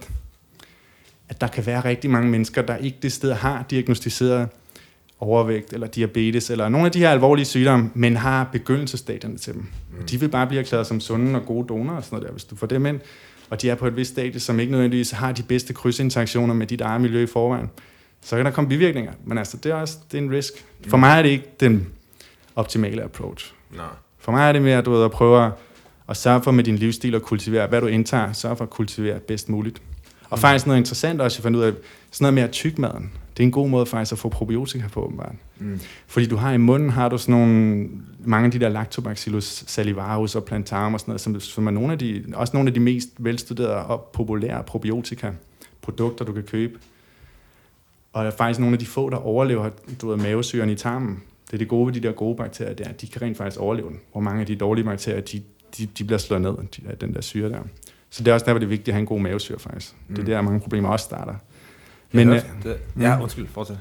at der kan være rigtig mange mennesker, der ikke det sted har diagnostiseret overvægt eller diabetes eller nogle af de her alvorlige sygdomme, men har begyndelsesstadierne til dem. Mm. De vil bare blive erklæret som sunde og gode donorer og sådan noget der, hvis du får dem ind. Og de er på et vist stadie, som ikke nødvendigvis har de bedste krydsinteraktioner med dit eget miljø i forvejen. Så kan der komme bivirkninger. Men altså, det er også det er en risk. For mig er det ikke den optimale approach. Nej. For mig er det mere, at du ved, at prøve at, at sørge for med din livsstil at kultivere, hvad du indtager, sørge for at kultivere bedst muligt. Og faktisk noget interessant også, jeg fandt ud af, sådan noget med at tykke maden. Det er en god måde faktisk at få probiotika på, åbenbart. Mm. Fordi du har i munden, har du sådan nogle, mange af de der lactobacillus salivarus og plantarum og sådan noget, som, som er nogle af de, også nogle af de mest velstuderede og populære probiotika produkter, du kan købe. Og faktisk nogle af de få, der overlever du ved, mavesyren i tarmen. Det er det gode ved de der gode bakterier, er, at de kan rent faktisk overleve den. Hvor mange af de dårlige bakterier, de, de, de bliver slået ned af den der syre der. Så det er også derfor, det er vigtigt at have en god mavesyre faktisk. Mm. Det er der, mange problemer også starter. Men, Men, øh, det, ja, undskyld, fortsæt.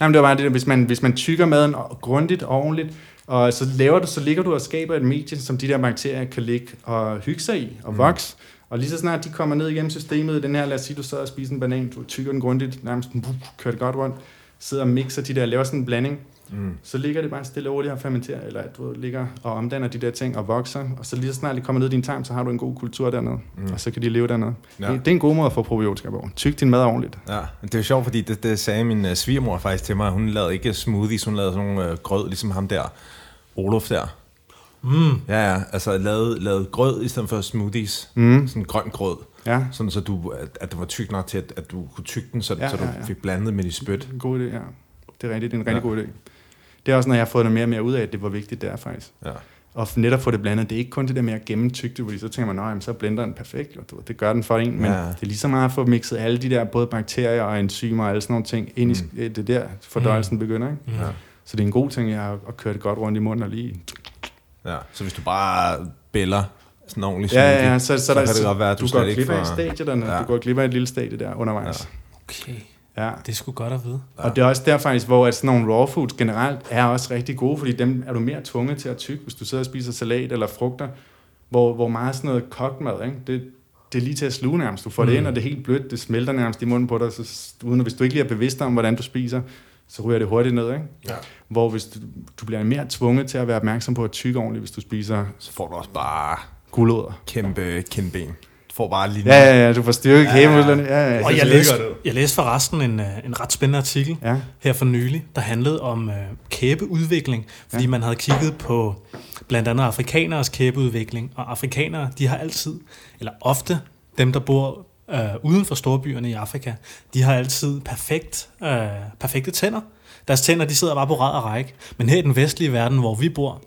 Nej, men det var bare det der, hvis man, hvis man tykker maden grundigt og ordentligt, og så laver du, så ligger du og skaber et medie, som de der bakterier kan ligge og hygge sig i og vokse. Og lige så snart de kommer ned igennem systemet, den her, lad os sige, du sidder og spiser en banan, du tykker den grundigt, nærmest buh, kører det godt rundt, sidder og mixer de der, laver sådan en blanding, Mm. så ligger det bare stille og roligt og fermenterer, eller at du ligger og omdanner de der ting og vokser, og så lige så snart de kommer ned i din tarm, så har du en god kultur dernede, mm. og så kan de leve dernede. Ja. Det, det, er en god måde at få probiotika på. Tyk din mad ordentligt. Ja, det er jo sjovt, fordi det, det sagde min uh, svigermor faktisk til mig. Hun lavede ikke smoothies, hun lavede sådan nogle uh, grød, ligesom ham der, Olof der. Mm. Ja, ja, altså lavede, lavede grød i stedet for smoothies. Mm. Sådan grøn grød. Ja, Sådan så du, at, at det var tyk nok til, at, at du kunne tygge den, så, Ja, så du ja, ja. fik blandet med dit spyt. en god idé, ja. Det er rigtigt, det er en rigtig Ja. god idé. Det er også, når jeg har fået det mere og mere ud af, at det var vigtigt, det er faktisk. Ja. Og netop få det blandet, det er ikke kun det der med at gennemtygge det, fordi så tænker man, nej, så er blenderen perfekt, jo. Det gør den for en, men Ja. det er lige så meget at få mixet alle de der, både bakterier og enzymer og alle sådan nogle ting, ind i Mm. mm. det der, fordøjelsen mm. begynder, ikke? Ja. Så det er en god ting, jeg at køre det godt rundt i munden og lige... ja. Så hvis du bare bæller sådan ordentligt Ja, ja, ja, så, så, så der, kan det godt være, at du du går glip af et får- stadie dernede. Ja. Ja. Du går glip af et lille stadie der undervejs. Okay, Ja. ja. det skulle godt at vide. Ja. Og det er også der faktisk, hvor at sådan nogle raw foods generelt er også rigtig gode, fordi dem er du mere tvunget til at tygge, hvis du sidder og spiser salat eller frugter, hvor, hvor meget sådan noget kogt mad, ikke? Det, det er lige til at sluge nærmest. Du får mm. det ind, og det er helt blødt, det smelter nærmest i munden på dig, så uden, hvis du ikke lige er bevidst om, hvordan du spiser, så ryger det hurtigt ned, ikke? Ja. Hvor hvis du, du bliver mere tvunget til at være opmærksom på at tygge ordentligt, hvis du spiser Så får du også bare guldødder. kæmpe kindben. Du får bare lige... Ja, ja, ja, du får styrke ja, kæbemusklerne. Ja, ja, Og jeg læste, jeg læste forresten en, øh, en ret spændende artikel ja. her for nylig, der handlede om øh, kæbeudvikling, fordi Ja. man havde kigget på blandt andet afrikaneres kæbeudvikling, og afrikanere, de har altid, eller ofte, dem der bor øh, uden for storbyerne i Afrika, de har altid perfekt, øh, perfekte tænder. Deres tænder, de sidder bare på rad og række. Men her i den vestlige verden, hvor vi bor,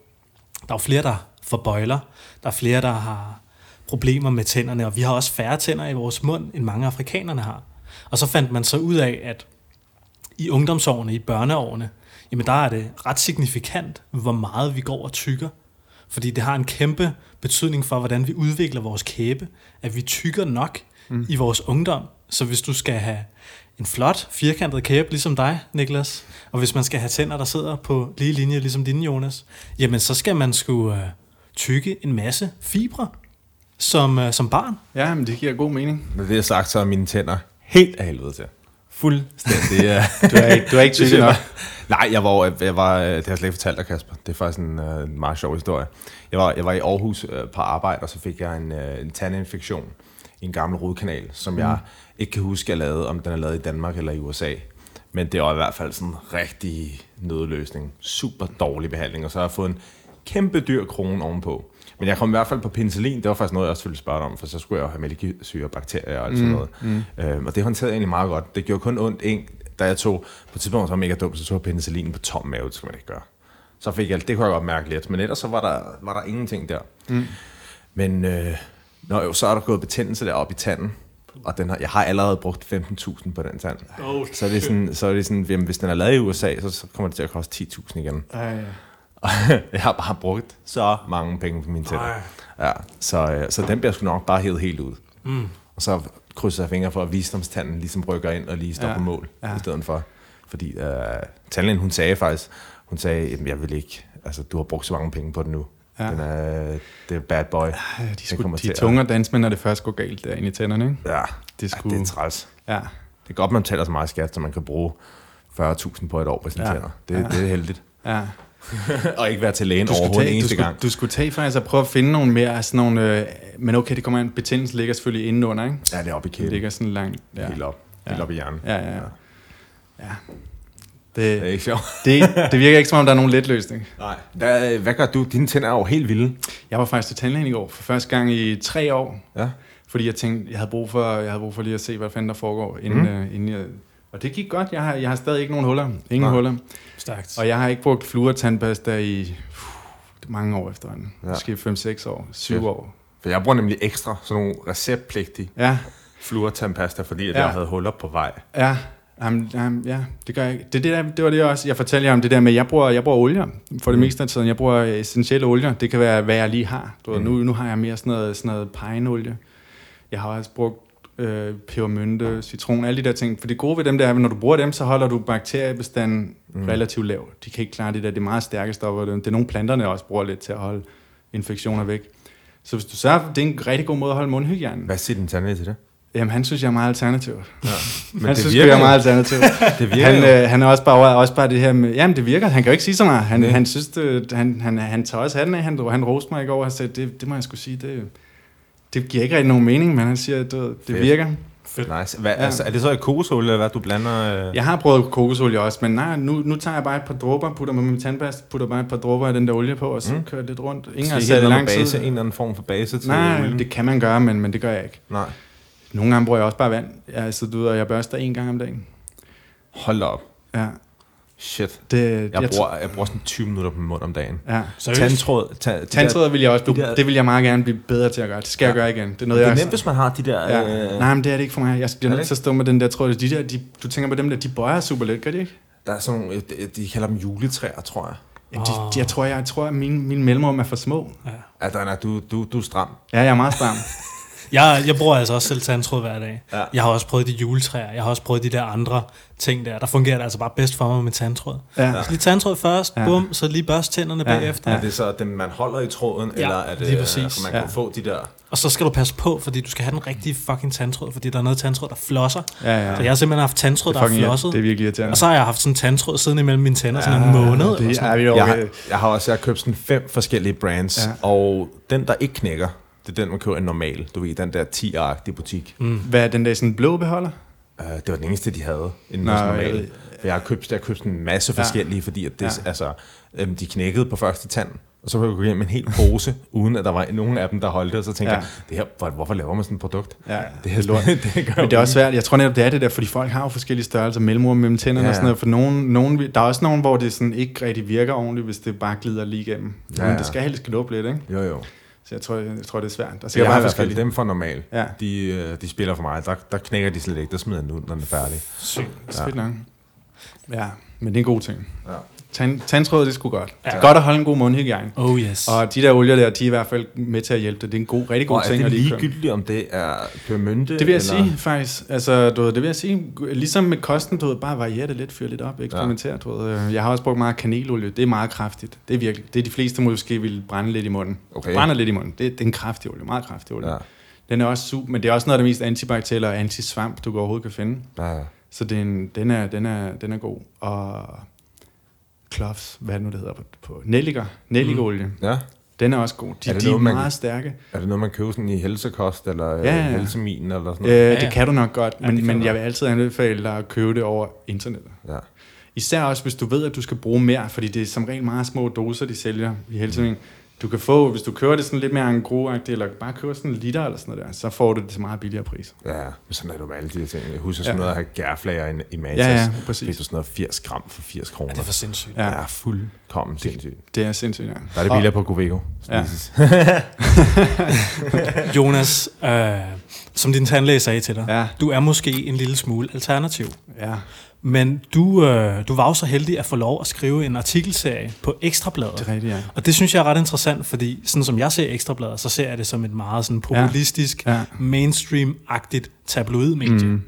der er jo flere, der får bøjler. Der er flere, der har problemer med tænderne, og vi har også færre tænder i vores mund, end mange afrikanerne har. Og så fandt man så ud af, at i ungdomsårene, i børneårene, jamen der er det ret signifikant, hvor meget vi går og tykker. Fordi det har en kæmpe betydning for, hvordan vi udvikler vores kæbe, at vi tykker nok mm. i vores ungdom. Så hvis du skal have en flot, firkantet kæbe, ligesom dig, Niklas, og hvis man skal have tænder, der sidder på lige linje, ligesom dine, Jonas, jamen så skal man skulle øh, tykke en masse fibre som, øh, som barn. ja, men det giver god mening. Når det er sagt, så er mine tænder helt af helvede til. Fuldstændig. Ja. *laughs* Du er ikke, du er ikke Det tyk siger nok. Nej, jeg var, jeg var, det har jeg slet ikke fortalt dig, Kasper. Det er faktisk en uh, meget sjov historie. Jeg var, jeg var i Aarhus uh, på arbejde, og så fik jeg en, en tandinfektion i en gammel rodkanal, som jeg ikke kan huske, jeg lavede, om den er lavet i Danmark eller i USA. Men det var i hvert fald sådan en rigtig nødløsning. Super dårlig behandling, og så har jeg fået en kæmpe dyr krone ovenpå. Men jeg kom i hvert fald på penicillin. Det var faktisk noget, jeg også ville spørge om, for så skulle jeg jo have mælkesyre, bakterier og alt sådan noget. Mm. Øhm, og det håndterede jeg egentlig meget godt. Det gjorde kun ondt, en, da jeg tog, på et tidspunkt, så var mega dum, så tog jeg penicillin på tom mave, det skal man ikke gøre. Så fik jeg, det kunne jeg godt mærke lidt, men ellers så var der, var der ingenting der. Mm. Men øh, nå, jo, så er der gået betændelse deroppe i tanden, og den har, jeg har allerede brugt 15.000 på den tand. Oh, Så er det sådan, så er det sådan jamen, hvis den er lavet i USA, så, så kommer det til at koste 10.000 igen. Ja, ja. Og *laughs* jeg har bare brugt så mange penge på mine tænder. Ja, så, øh, så den bliver sgu nok bare hævet helt ud. Mm. Og så krydser jeg fingre for, at visdomstanden ligesom rykker ind og lige står Ja, på mål, ja. i stedet for. Fordi øh, tandlægen, hun sagde faktisk, hun sagde, jeg vil ikke, altså du har brugt så mange penge på den nu. Ja. Den er, det er bad boy. Ja, de, skulle, de til er at- tunge at danse med, når det først går galt derinde i tænderne, ikke? Ja, Det er sgu... ja, det er træls. ja. Det er godt, man taler så meget skat, så man kan bruge 40.000 på et år på sine Ja. tænder. Det, Ja. det er heldigt. ja. *laughs* og ikke være til lægen Du overhovedet en tage, du, eneste skulle, gang. du skulle tage faktisk og prøve at finde nogle mere sådan nogle... Øh, men okay, det kommer an. Betændelsen ligger selvfølgelig indenunder, ikke? Ja, det er oppe i Det kæben. ligger sådan langt... Ja. Helt op. Helt Ja. op i hjernen. Ja, ja, ja. ja. Det er Det, ikke sjovt. det, det virker ikke, som om der er nogen let løsning. Nej. Hvad, hvad gør du? Dine tænder er jo helt vilde. Jeg var faktisk til tandlægen i går for første gang i tre år, Ja. fordi jeg tænkte, jeg havde brug for, jeg havde brug for lige at se, hvad fanden der foregår, inden, mm. øh, inden jeg... Og det gik godt. Jeg har, jeg har stadig ikke nogen huller. Ingen Nej. huller. Stærkt. Og jeg har ikke brugt fluortandpasta i uh, mange år efterhånden. Ja. Måske 5-6 år, 7 Fedt. år. For jeg bruger nemlig ekstra sådan nogle receptpligtige Ja, fluortandpasta, fordi at Ja. jeg havde huller på vej. ja. Jamen, jamen, ja, det gør jeg ikke. Det, det, der, det var det også, jeg fortalte jer om det der med, jeg bruger, jeg bruger olier for det Mm. meste af tiden. Jeg bruger essentielle olier. Det kan være, hvad jeg lige har. Du ved, Mm. nu, nu har jeg mere sådan noget, sådan noget pineolie. Jeg har også brugt øh, pebermynte, citron, alle de der ting. For det gode ved dem der er, at når du bruger dem, så holder du bakteriebestanden Mm. relativt lav. De kan ikke klare det der. Det er meget stærke stoffer. Det er nogle planterne også bruger lidt til at holde infektioner væk. Så hvis du sørger, det er en rigtig god måde at holde mundhygiejnen. Hvad siger din tandlæge til det? Jamen, han synes, jeg er meget alternativ. Ja. Men han synes, jeg er meget alternativ. *laughs* det virker Han, øh, han er også bare, også bare det her med, jamen det virker, han kan jo ikke sige så meget. Han, Nej. han synes, det, han, han, han tager også hatten af, han, han roste mig i går og sagde, det, det må jeg skulle sige, det, det giver ikke rigtig nogen mening, men han siger, at det, det Fedt. virker. Nice. Hvad, Ja. altså, er det så et kokosolie, eller hvad du blander? Øh? Jeg har prøvet kokosolie også, men nej, nu, nu tager jeg bare et par dråber, putter med min tandpasta, putter bare et par dråber af den der olie på, og så Mm. kører lidt rundt. Ingen Skal har sat lang base, tid. en eller anden form for base til Nej, olien? det kan man gøre, men, men det gør jeg ikke. Nej. Nogle gange bruger jeg også bare vand. Altså, du ved, jeg børster en gang om dagen. Hold op. Ja, Shit. det, Jeg bruger, jeg bruger sådan 20 minutter på min mund om dagen. Ja. Seriøst? Tandtråd. Ta, de der- Tandtråd vil jeg også, de blive, der- det vil jeg meget gerne blive bedre til at gøre. Det skal jeg Ja. gøre igen. Det er noget, Det er jeg... nemt, hvis man har de der... Ja. Øh, Nej, men det er det ikke for mig. Jeg bliver nødt til at stå med den der tråd. De der, de, du tænker på dem der, de bøjer super let, gør de ikke? Der er sådan nogle, øh, de, de kalder dem juletræer, tror jeg. De, de, jeg tror, jeg, jeg tror, at mine, mine mellemrum er for små. Ja. Ja, der er, du, du, du er stram. Ja, jeg er meget stram. *laughs* Jeg, jeg bruger altså også selv tandtråd hver dag. Ja. Jeg har også prøvet de juletræer. Jeg har også prøvet de der andre ting der. Der fungerer det altså bare bedst for mig med tandtråd. Ja. Så lige tandtråd først, Ja. bum, så lige børst tænderne Ja. bagefter. Ja. Er det så dem, man holder i tråden, Ja, eller er det, lige præcis. for man kan Ja. få de der... Og så skal du passe på, fordi du skal have den rigtige fucking tandtråd, fordi der er noget tandtråd, der flosser. Ja, ja. Så jeg har simpelthen haft tandtråd, der er flosset. det er virkelig irriterende. Og så har jeg haft sådan en tandtråd siden imellem mine tænder, sådan en måned. eller Det sådan er vi Jeg okay. har, jeg har også jeg har købt sådan fem forskellige brands, Ja. ja. og den, der ikke knækker, det er den, man køber en normal. Du ved, den der 10-agtige butik. Mm. Hvad er den der sådan blå beholder? Uh, det var den eneste, de havde, for jeg normal. ved- Jeg har købt, jeg har købt en masse Ja. forskellige, fordi at det, Ja. altså, øhm, de knækkede på første tand, og så kunne jeg gå hjem med en hel pose, *laughs* uden at der var nogen af dem, der holdt det, og så tænkte Ja. jeg, det her, hvor- hvorfor laver man sådan et produkt? Ja, Det er lort. *laughs* det gør Men det er også svært. Jeg tror netop, det er det der, fordi folk har jo forskellige størrelser, mellemrum mellem tænderne Ja, og sådan noget. For nogen, nogen, der er også nogen, hvor det sådan ikke rigtig virker ordentligt, hvis det bare glider lige igennem. Ja, Men det skal helst glippe lidt, ikke? Jo, jo. Så jeg tror, jeg, tror det er svært. Der Så skal jeg har i bare hvert fald dem for normal. Ja, De, øh, de spiller for mig. Der, der knækker de slet ikke. Der smider den ud, når den er færdig. Sygt. ja. fedt nok. Ja, men det er en god ting. Ja. Tand, tandtråd, det er sgu godt. Ja. Ja. Godt at holde en god mundhygiejne. Oh yes. Og de der olier der, de er i hvert fald med til at hjælpe det. Det er en god, rigtig god Og er ting. det at lige købe. ligegyldigt, om det er pebermynte? Det vil jeg eller? sige, faktisk. Altså, du ved, det vil jeg sige. Ligesom med kosten, du ved, bare variere det lidt, fyre lidt op, eksperimentere. Du ved. Jeg har også brugt meget kanelolie. Det er meget kraftigt. Det er virkelig. Det er de fleste måske vil brænde lidt i munden. Okay. Brænder lidt i munden. Det, det er en kraftig olie. Meget kraftig olie. Ja. Ja. Den er også super, men det er også noget af det mest antibakterielle og antisvamp, du overhovedet kan finde. Ja. Så det er en, den, er, den, er, den er god. Og cloves, hvad er nu, det hedder på, på nelliker, nellikeolie, mm. ja. den er også god. De, Er det de er noget, man- meget stærke. Er det noget, man køber sådan i helsekost, eller Ja, ja, ja, ja. helsemin, eller sådan Øh, noget? ja. det kan du nok godt, Ja, men, kan men jeg vil altid anbefale dig at købe det over internettet. Ja. Især også, hvis du ved, at du skal bruge mere, fordi det er som regel meget små doser, de sælger i helsemin. Du kan få, hvis du kører det sådan lidt mere angro eller bare køber sådan en liter eller sådan noget der, så får du det til meget billigere pris. Ja, men sådan er det med alle de her ting. Jeg husker sådan Ja. noget at have gærflager i, i Matas. Ja, ja, Fik præcis. du sådan noget 80 gram for 80 kroner. Ja, det er for sindssygt. Ja. Ja, er fuldkommen sindssygt. Det er sindssygt, ja. Der er det billigere på Govego. Ja. *laughs* Jonas, øh, som din tandlæge sagde til dig, Ja, du er måske en lille smule alternativ. ja. Men du, øh, du var jo så heldig at få lov at skrive en artikelserie på Ekstrabladet. Det er rigtigt, ja. Og det synes jeg er ret interessant, fordi sådan som jeg ser Ekstrabladet, så ser jeg det som et meget sådan populistisk, Ja. mainstream-agtigt tabloidmedie. Mm.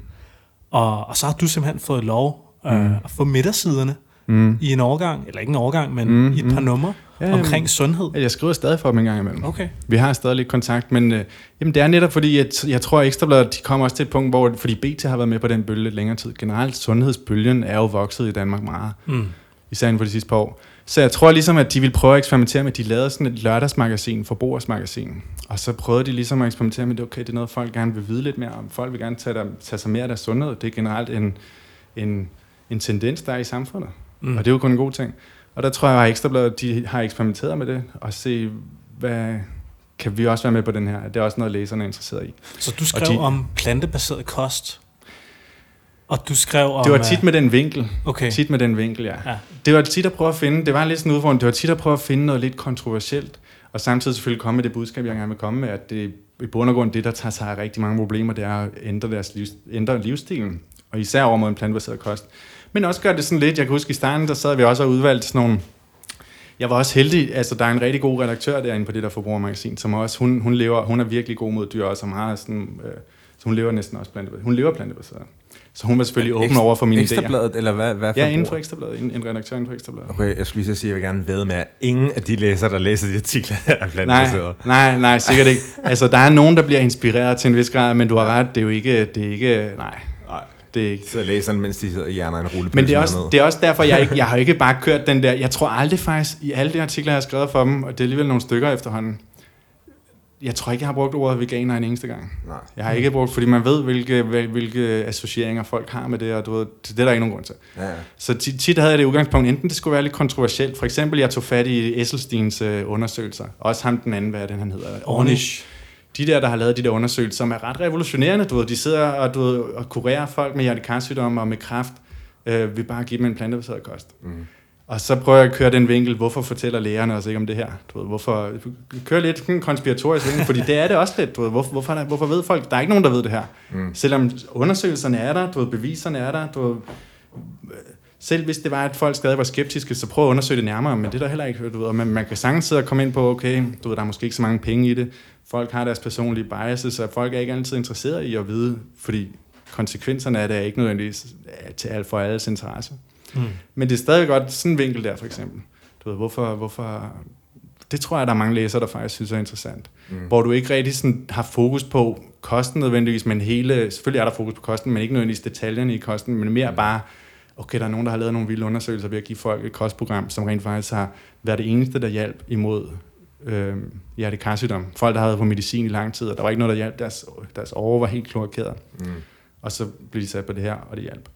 Og, og så har du simpelthen fået lov øh, Mm. at få midtersiderne Mm. i en overgang, eller ikke en overgang, men Mm, i et par mm. numre Ja, ja, jamen. omkring sundhed. Jeg skriver stadig for dem en gang imellem. Okay. Vi har stadig lidt kontakt, men øh, jamen, det er netop fordi, at jeg tror, at Ekstrabladet de kommer også til et punkt, hvor, fordi BT har været med på den bølge lidt længere tid. Generelt, sundhedsbølgen er jo vokset i Danmark meget, Mm. især inden for de sidste par år. Så jeg tror ligesom, at de vil prøve at eksperimentere med, at de lavede sådan et lørdagsmagasin, forbrugersmagasin. Og så prøvede de ligesom at eksperimentere med, det okay, det er noget, folk gerne vil vide lidt mere om. Folk vil gerne tage, der, tage sig mere af deres sundhed. Det er generelt en, en, en tendens, der er i samfundet. Mm. Og det er jo kun en god ting. Og der tror jeg, at Ekstrabladet de har eksperimenteret med det, og se, hvad kan vi også være med på den her. Det er også noget, læserne er interesseret i. Så du skrev de- om plantebaseret kost, og du skrev om... Det var øh, tit med den vinkel. Okay. Tit med den vinkel, ja. Ja. Det var tit at prøve at finde, det var lidt sådan en udfordring, det var tit at prøve at finde noget lidt kontroversielt, og samtidig selvfølgelig komme med det budskab, jeg gerne vil komme med, at det i bund og grund det, der tager sig af rigtig mange problemer, det er at ændre, deres livs, ændre livsstilen. og især over mod en plantebaseret kost. Men også gør det sådan lidt, jeg kan huske i starten, der sad vi også og udvalgte sådan nogle, jeg var også heldig, altså der er en rigtig god redaktør derinde på det der forbrugermagasin, som også, hun, hun lever, hun er virkelig god mod dyr, og som har sådan, øh, så hun lever næsten også plantebaseret. Hun lever plantebaseret. Så hun var selvfølgelig åben over for mine idéer. Ekstrabladet, eller hvad, hvad for Ja, inden for Ekstrabladet, en, en redaktør inden for Ekstrabladet. Okay, jeg skulle lige så sige, at jeg vil gerne ved med, at ingen af de læsere, der læser de artikler, er Nej, plantebaseret. nej, nej, sikkert ikke. Altså, der er nogen, der bliver inspireret til en vis grad, men du har ret, det er jo ikke, det er ikke, nej, Nej. Det er ikke. Så læser den, mens de sidder i hjerner en rullepølse Men det er, også, det er også derfor, jeg, ikke, jeg har ikke bare kørt den der, jeg tror aldrig faktisk, i alle de artikler, jeg har skrevet for dem, og det er alligevel nogle stykker efterhånden, jeg tror ikke, jeg har brugt ordet veganer en eneste gang. Nej. Jeg har ikke brugt, fordi man ved, hvilke, hvil- hvilke associeringer folk har med det, og du ved, det er der ikke nogen grund til. Ja, ja. Så tit, tit havde jeg det udgangspunkt, enten det skulle være lidt kontroversielt. For eksempel, jeg tog fat i Esselstens øh, undersøgelser. Også ham den anden, hvad er det, han hedder? Ornish. De der, der har lavet de der undersøgelser, som er ret revolutionerende. Du ved, de sidder og, du ved, og kurerer folk med hjertekarsygdomme og med kræft, øh, ved bare give dem en plantebaseret kost. Mm. Og så prøver jeg at køre den vinkel, hvorfor fortæller lægerne os ikke om det her? Du ved, hvorfor køre lidt konspiratorisk vinkel, fordi det er det også lidt. Du ved, hvorfor, hvorfor, er der- hvorfor ved folk, der er ikke nogen, der ved det her. Mm. Selvom undersøgelserne er der, du ved, beviserne er der, du ved, selv hvis det var, at folk stadig var skeptiske, så prøv at undersøge det nærmere, men det er der heller ikke, du ved, man, man kan sagtens sidde og komme ind på, okay, du ved, der er måske ikke så mange penge i det, folk har deres personlige biases, og folk er ikke altid interesseret i at vide, fordi konsekvenserne af det er ikke nødvendigvis til alt for alles interesse. Mm. Men det er stadig godt sådan en vinkel der, for eksempel. Du ved, hvorfor, hvorfor... Det tror jeg, der er mange læsere, der faktisk synes er interessant. Mm. Hvor du ikke rigtig sådan har fokus på kosten nødvendigvis, men hele... Selvfølgelig er der fokus på kosten, men ikke nødvendigvis detaljerne i kosten, men mere bare, okay, der er nogen, der har lavet nogle vilde undersøgelser ved at give folk et kostprogram, som rent faktisk har været det eneste, der hjalp imod øh, hjertekarsygdom. Folk, der havde været på medicin i lang tid, og der var ikke noget, der hjalp. Deres, deres åre var helt kloakeret. Mm. Og så blev de sat på det her, og det hjalp.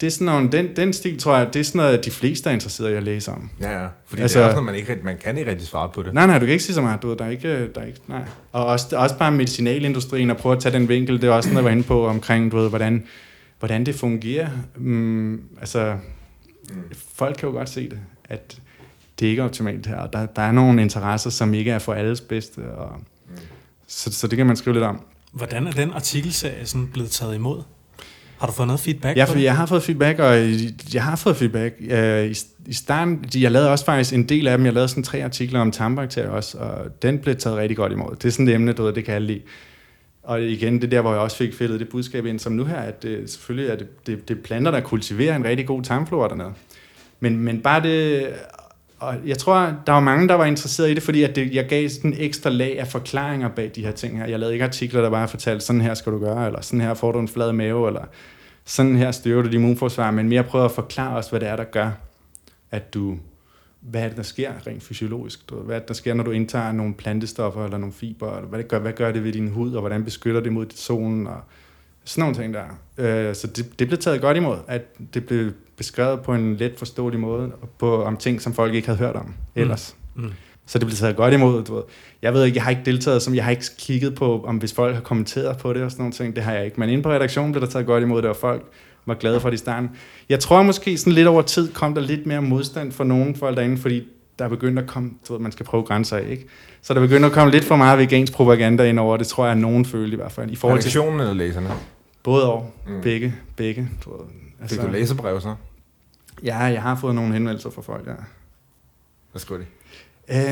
Det er sådan nogle, den, den stil, tror jeg, det er sådan noget, de fleste er interesseret i at læse om. Ja, ja. Fordi Altså- det er også noget, man, ikke, man kan ikke rigtig svare på det. Nej, nej, du kan ikke sige så meget. Du, ved, der er ikke, der er ikke, nej. Og også, også bare medicinalindustrien, og prøve at tage den vinkel, det er også noget, jeg var inde på omkring, du ved, hvordan, hvordan det fungerer. Mm, altså, folk kan jo godt se det, at det ikke er optimalt her. Og der, der er nogle interesser, som ikke er for alles bedste. Og, så, så det kan man skrive lidt om. Hvordan er den artikelserie sådan blevet taget imod? Har du fået noget feedback Ja, for jeg har fået feedback, og jeg har fået feedback. Øh, I, I starten, jeg lavede også faktisk en del af dem, jeg lavede sådan tre artikler om tarmbakterier også, og den blev taget rigtig godt imod. Det er sådan et emne, du ved, det kan jeg lide. Og igen, det er der, hvor jeg også fik fældet det budskab ind, som nu her, at det, selvfølgelig er det, det, det er planter, der kultiverer en rigtig god tarmflora dernede. Men, men bare det... Og jeg tror, der var mange, der var interesseret i det, fordi at det, jeg gav sådan en ekstra lag af forklaringer bag de her ting her. Jeg lavede ikke artikler, der bare fortalte, sådan her skal du gøre, eller sådan her får du en flad mave, eller sådan her styrker du dit immunforsvar, men mere prøve at forklare os, hvad det er, der gør, at du, hvad er det, der sker rent fysiologisk? Du, ved, hvad er det, der sker, når du indtager nogle plantestoffer eller nogle fiber? Eller hvad, det gør, hvad gør det ved din hud, og hvordan beskytter det mod solen? Og sådan nogle ting der. Øh, så det, det blev taget godt imod, at det blev beskrevet på en let forståelig måde, og på, om ting, som folk ikke havde hørt om ellers. Mm. Så det blev taget godt imod. Du ved. Jeg ved ikke, jeg har ikke deltaget, som jeg har ikke kigget på, om hvis folk har kommenteret på det og sådan nogle ting. Det har jeg ikke. Men inde på redaktionen blev der taget godt imod det, og folk var glade for det i starten. Jeg tror måske sådan lidt over tid kom der lidt mere modstand for nogle folk derinde, fordi der er begyndt at komme, du ved, man skal prøve grænser af, ikke? Så der er begyndt at komme lidt for meget vegansk propaganda ind over, det tror jeg, at nogen følte i hvert fald. I forhold til Redaktionen eller læserne? Både og, Mm. begge, begge. Du ved. Fik du læserbrev så? Ja, jeg har fået nogle henvendelser fra folk, ja. Hvad skulle de?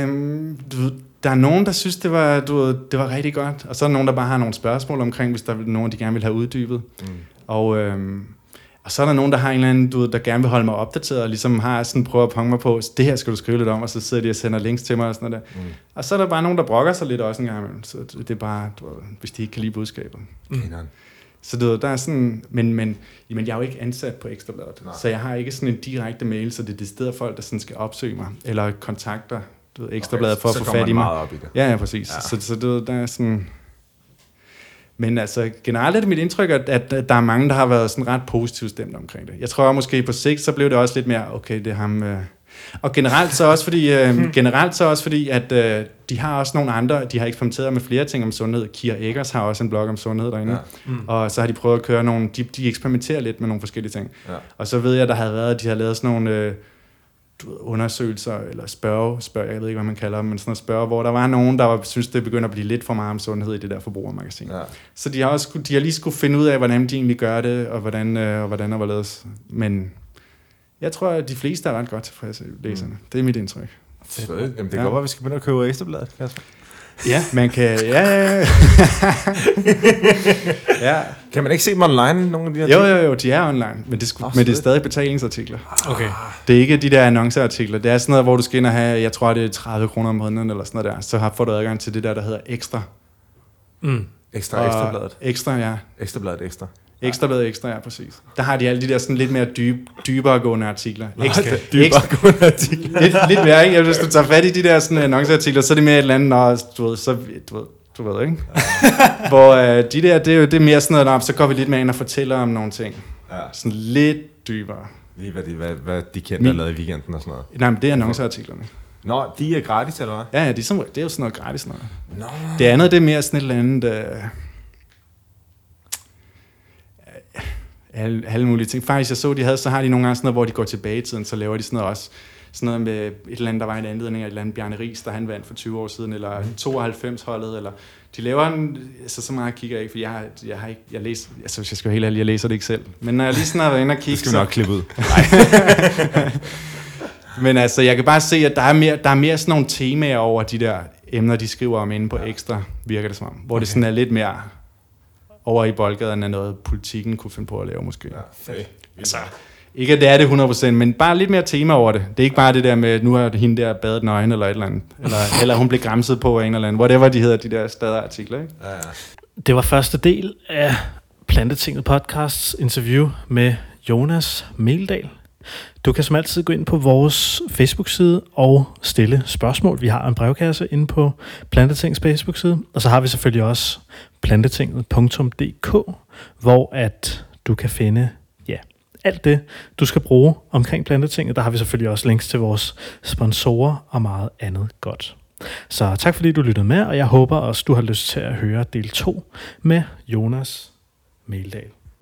Øhm, du, ved, der er nogen, der synes, det var, du, ved, det var rigtig godt, og så er der nogen, der bare har nogle spørgsmål omkring, hvis der er nogen, de gerne vil have uddybet. Mm. Og, øhm, og så er der nogen, der har en eller anden, du ved, der gerne vil holde mig opdateret, og ligesom har sådan prøver at ponge mig på, det her skal du skrive lidt om, og så sidder de og sender links til mig og sådan noget der. Mm. Og så er der bare nogen, der brokker sig lidt også en gang imellem, så det det er bare, du ved, hvis de ikke kan lide budskabet. Mm. Så du ved, der er sådan, men, men jamen, jeg er jo ikke ansat på Ekstrabladet, Nej. så jeg har ikke sådan en direkte mail, så det er det sted folk, der sådan skal opsøge mig, eller kontakter du ved, Ekstrabladet for at få fat i mig. meget op i det. Ja, ja, præcis. Ja. Så, så du ved, der er sådan... Men altså, generelt er det mit indtryk, at, at, at der er mange, der har været sådan ret positivt stemt omkring det. Jeg tror måske på sigt, så blev det også lidt mere, okay, det er ham... Øh. Og generelt så også fordi, øh, generelt så også fordi at øh, de har også nogle andre, de har eksperimenteret med flere ting om sundhed. Kira Eggers har også en blog om sundhed derinde. Ja. Mm. Og så har de prøvet at køre nogle, de, de eksperimenterer lidt med nogle forskellige ting. Ja. Og så ved jeg, der havde været, at de har lavet sådan nogle, øh, du ved, undersøgelser, eller spørge, spørge, jeg ved ikke, hvad man kalder dem, men sådan at spørge, hvor der var nogen, der var, synes, det begynder at blive lidt for meget om sundhed i det der forbrugermagasin. Ja. Så de har, også, skulle- de har lige skulle finde ud af, hvordan de egentlig gør det, og hvordan, øh, og hvordan og hvorledes. Men jeg tror, at de fleste er ret godt tilfredse, læserne. Mm. Det er mit indtryk. Så, jamen, det kan Ja. godt være, at vi skal begynde at købe ekstrabladet, Kasper. Ja, man kan... Ja, ja, ja. *laughs* ja. Kan man ikke se dem online, nogle af de her Jo, ting? jo, jo, de er online, men det, skulle, oh, men det er fedt. stadig betalingsartikler. Okay. Det er ikke de der annonceartikler. Det er sådan noget, hvor du skal ind og have, jeg tror, det er 30 kroner om måneden eller sådan noget der. Så har, får du adgang til det der, der hedder ekstra. Mm. Ekstra, Og- ekstrabladet. Ekstra, ja. Ekstrabladet ekstra. Ekstra bladet ekstra, ja, præcis. Der har de alle de der sådan lidt mere dyb, dybere gående artikler. Ekstra, Okay. ekstra, gående artikler. lidt, lidt mere, ikke? Hvis du tager fat i de der sådan annonceartikler, så er det mere et eller andet, når, du ved, så, du ved, du ved, ikke? Hvor øh, de der, det er jo det er mere sådan noget, "Nå, så går vi lidt mere ind og fortæller om nogle ting. Ja. Sådan lidt dybere. Lige hvad de, hvad, hvad de kendte Min- har lavet i weekenden og sådan noget. Nej, men det er annonceartiklerne. Nå, de er gratis, eller hvad? Ja, ja, det er, det er jo sådan noget gratis noget. Nå. Det andet, det er mere sådan et eller andet... Øh, alle, alle mulige ting. Faktisk, jeg så, de havde, så har de nogle gange sådan noget, hvor de går tilbage i tiden, så laver de sådan noget også. Sådan noget med et eller andet, der var en anledning af et eller andet Bjarne Ries, der han vandt for 20 år siden, eller 92-holdet, eller de laver en, altså så meget kigger jeg ikke, for jeg har, jeg har ikke, jeg læser, altså hvis jeg skal være helt ærlig, jeg læser det ikke selv. Men når jeg lige sådan har været inde og Det kigge, skal vi så, nok klippe ud. *laughs* men altså, jeg kan bare se, at der er mere, der er mere sådan nogle temaer over de der emner, de skriver om inde på Ekstra, virker det som om. Hvor okay. det sådan er lidt mere over i boldgaden af noget, politikken kunne finde på at lave måske. Ja. fedt. Altså, ikke at det er det 100%, men bare lidt mere tema over det. Det er ikke bare det der med, nu har hende der badet nøgen eller et eller andet. Eller, *laughs* eller hun blev græmset på af en eller anden. Whatever de hedder, de der stadartikler. Ikke? Ja, ja. Det var første del af Plantetinget podcasts interview med Jonas Meldal. Du kan som altid gå ind på vores Facebook-side og stille spørgsmål. Vi har en brevkasse inde på Plantetings Facebook-side, og så har vi selvfølgelig også plantetinget.dk, hvor at du kan finde ja, alt det, du skal bruge omkring Plantetinget. Der har vi selvfølgelig også links til vores sponsorer og meget andet godt. Så tak fordi du lyttede med, og jeg håber også, du har lyst til at høre del 2 med Jonas Meldal.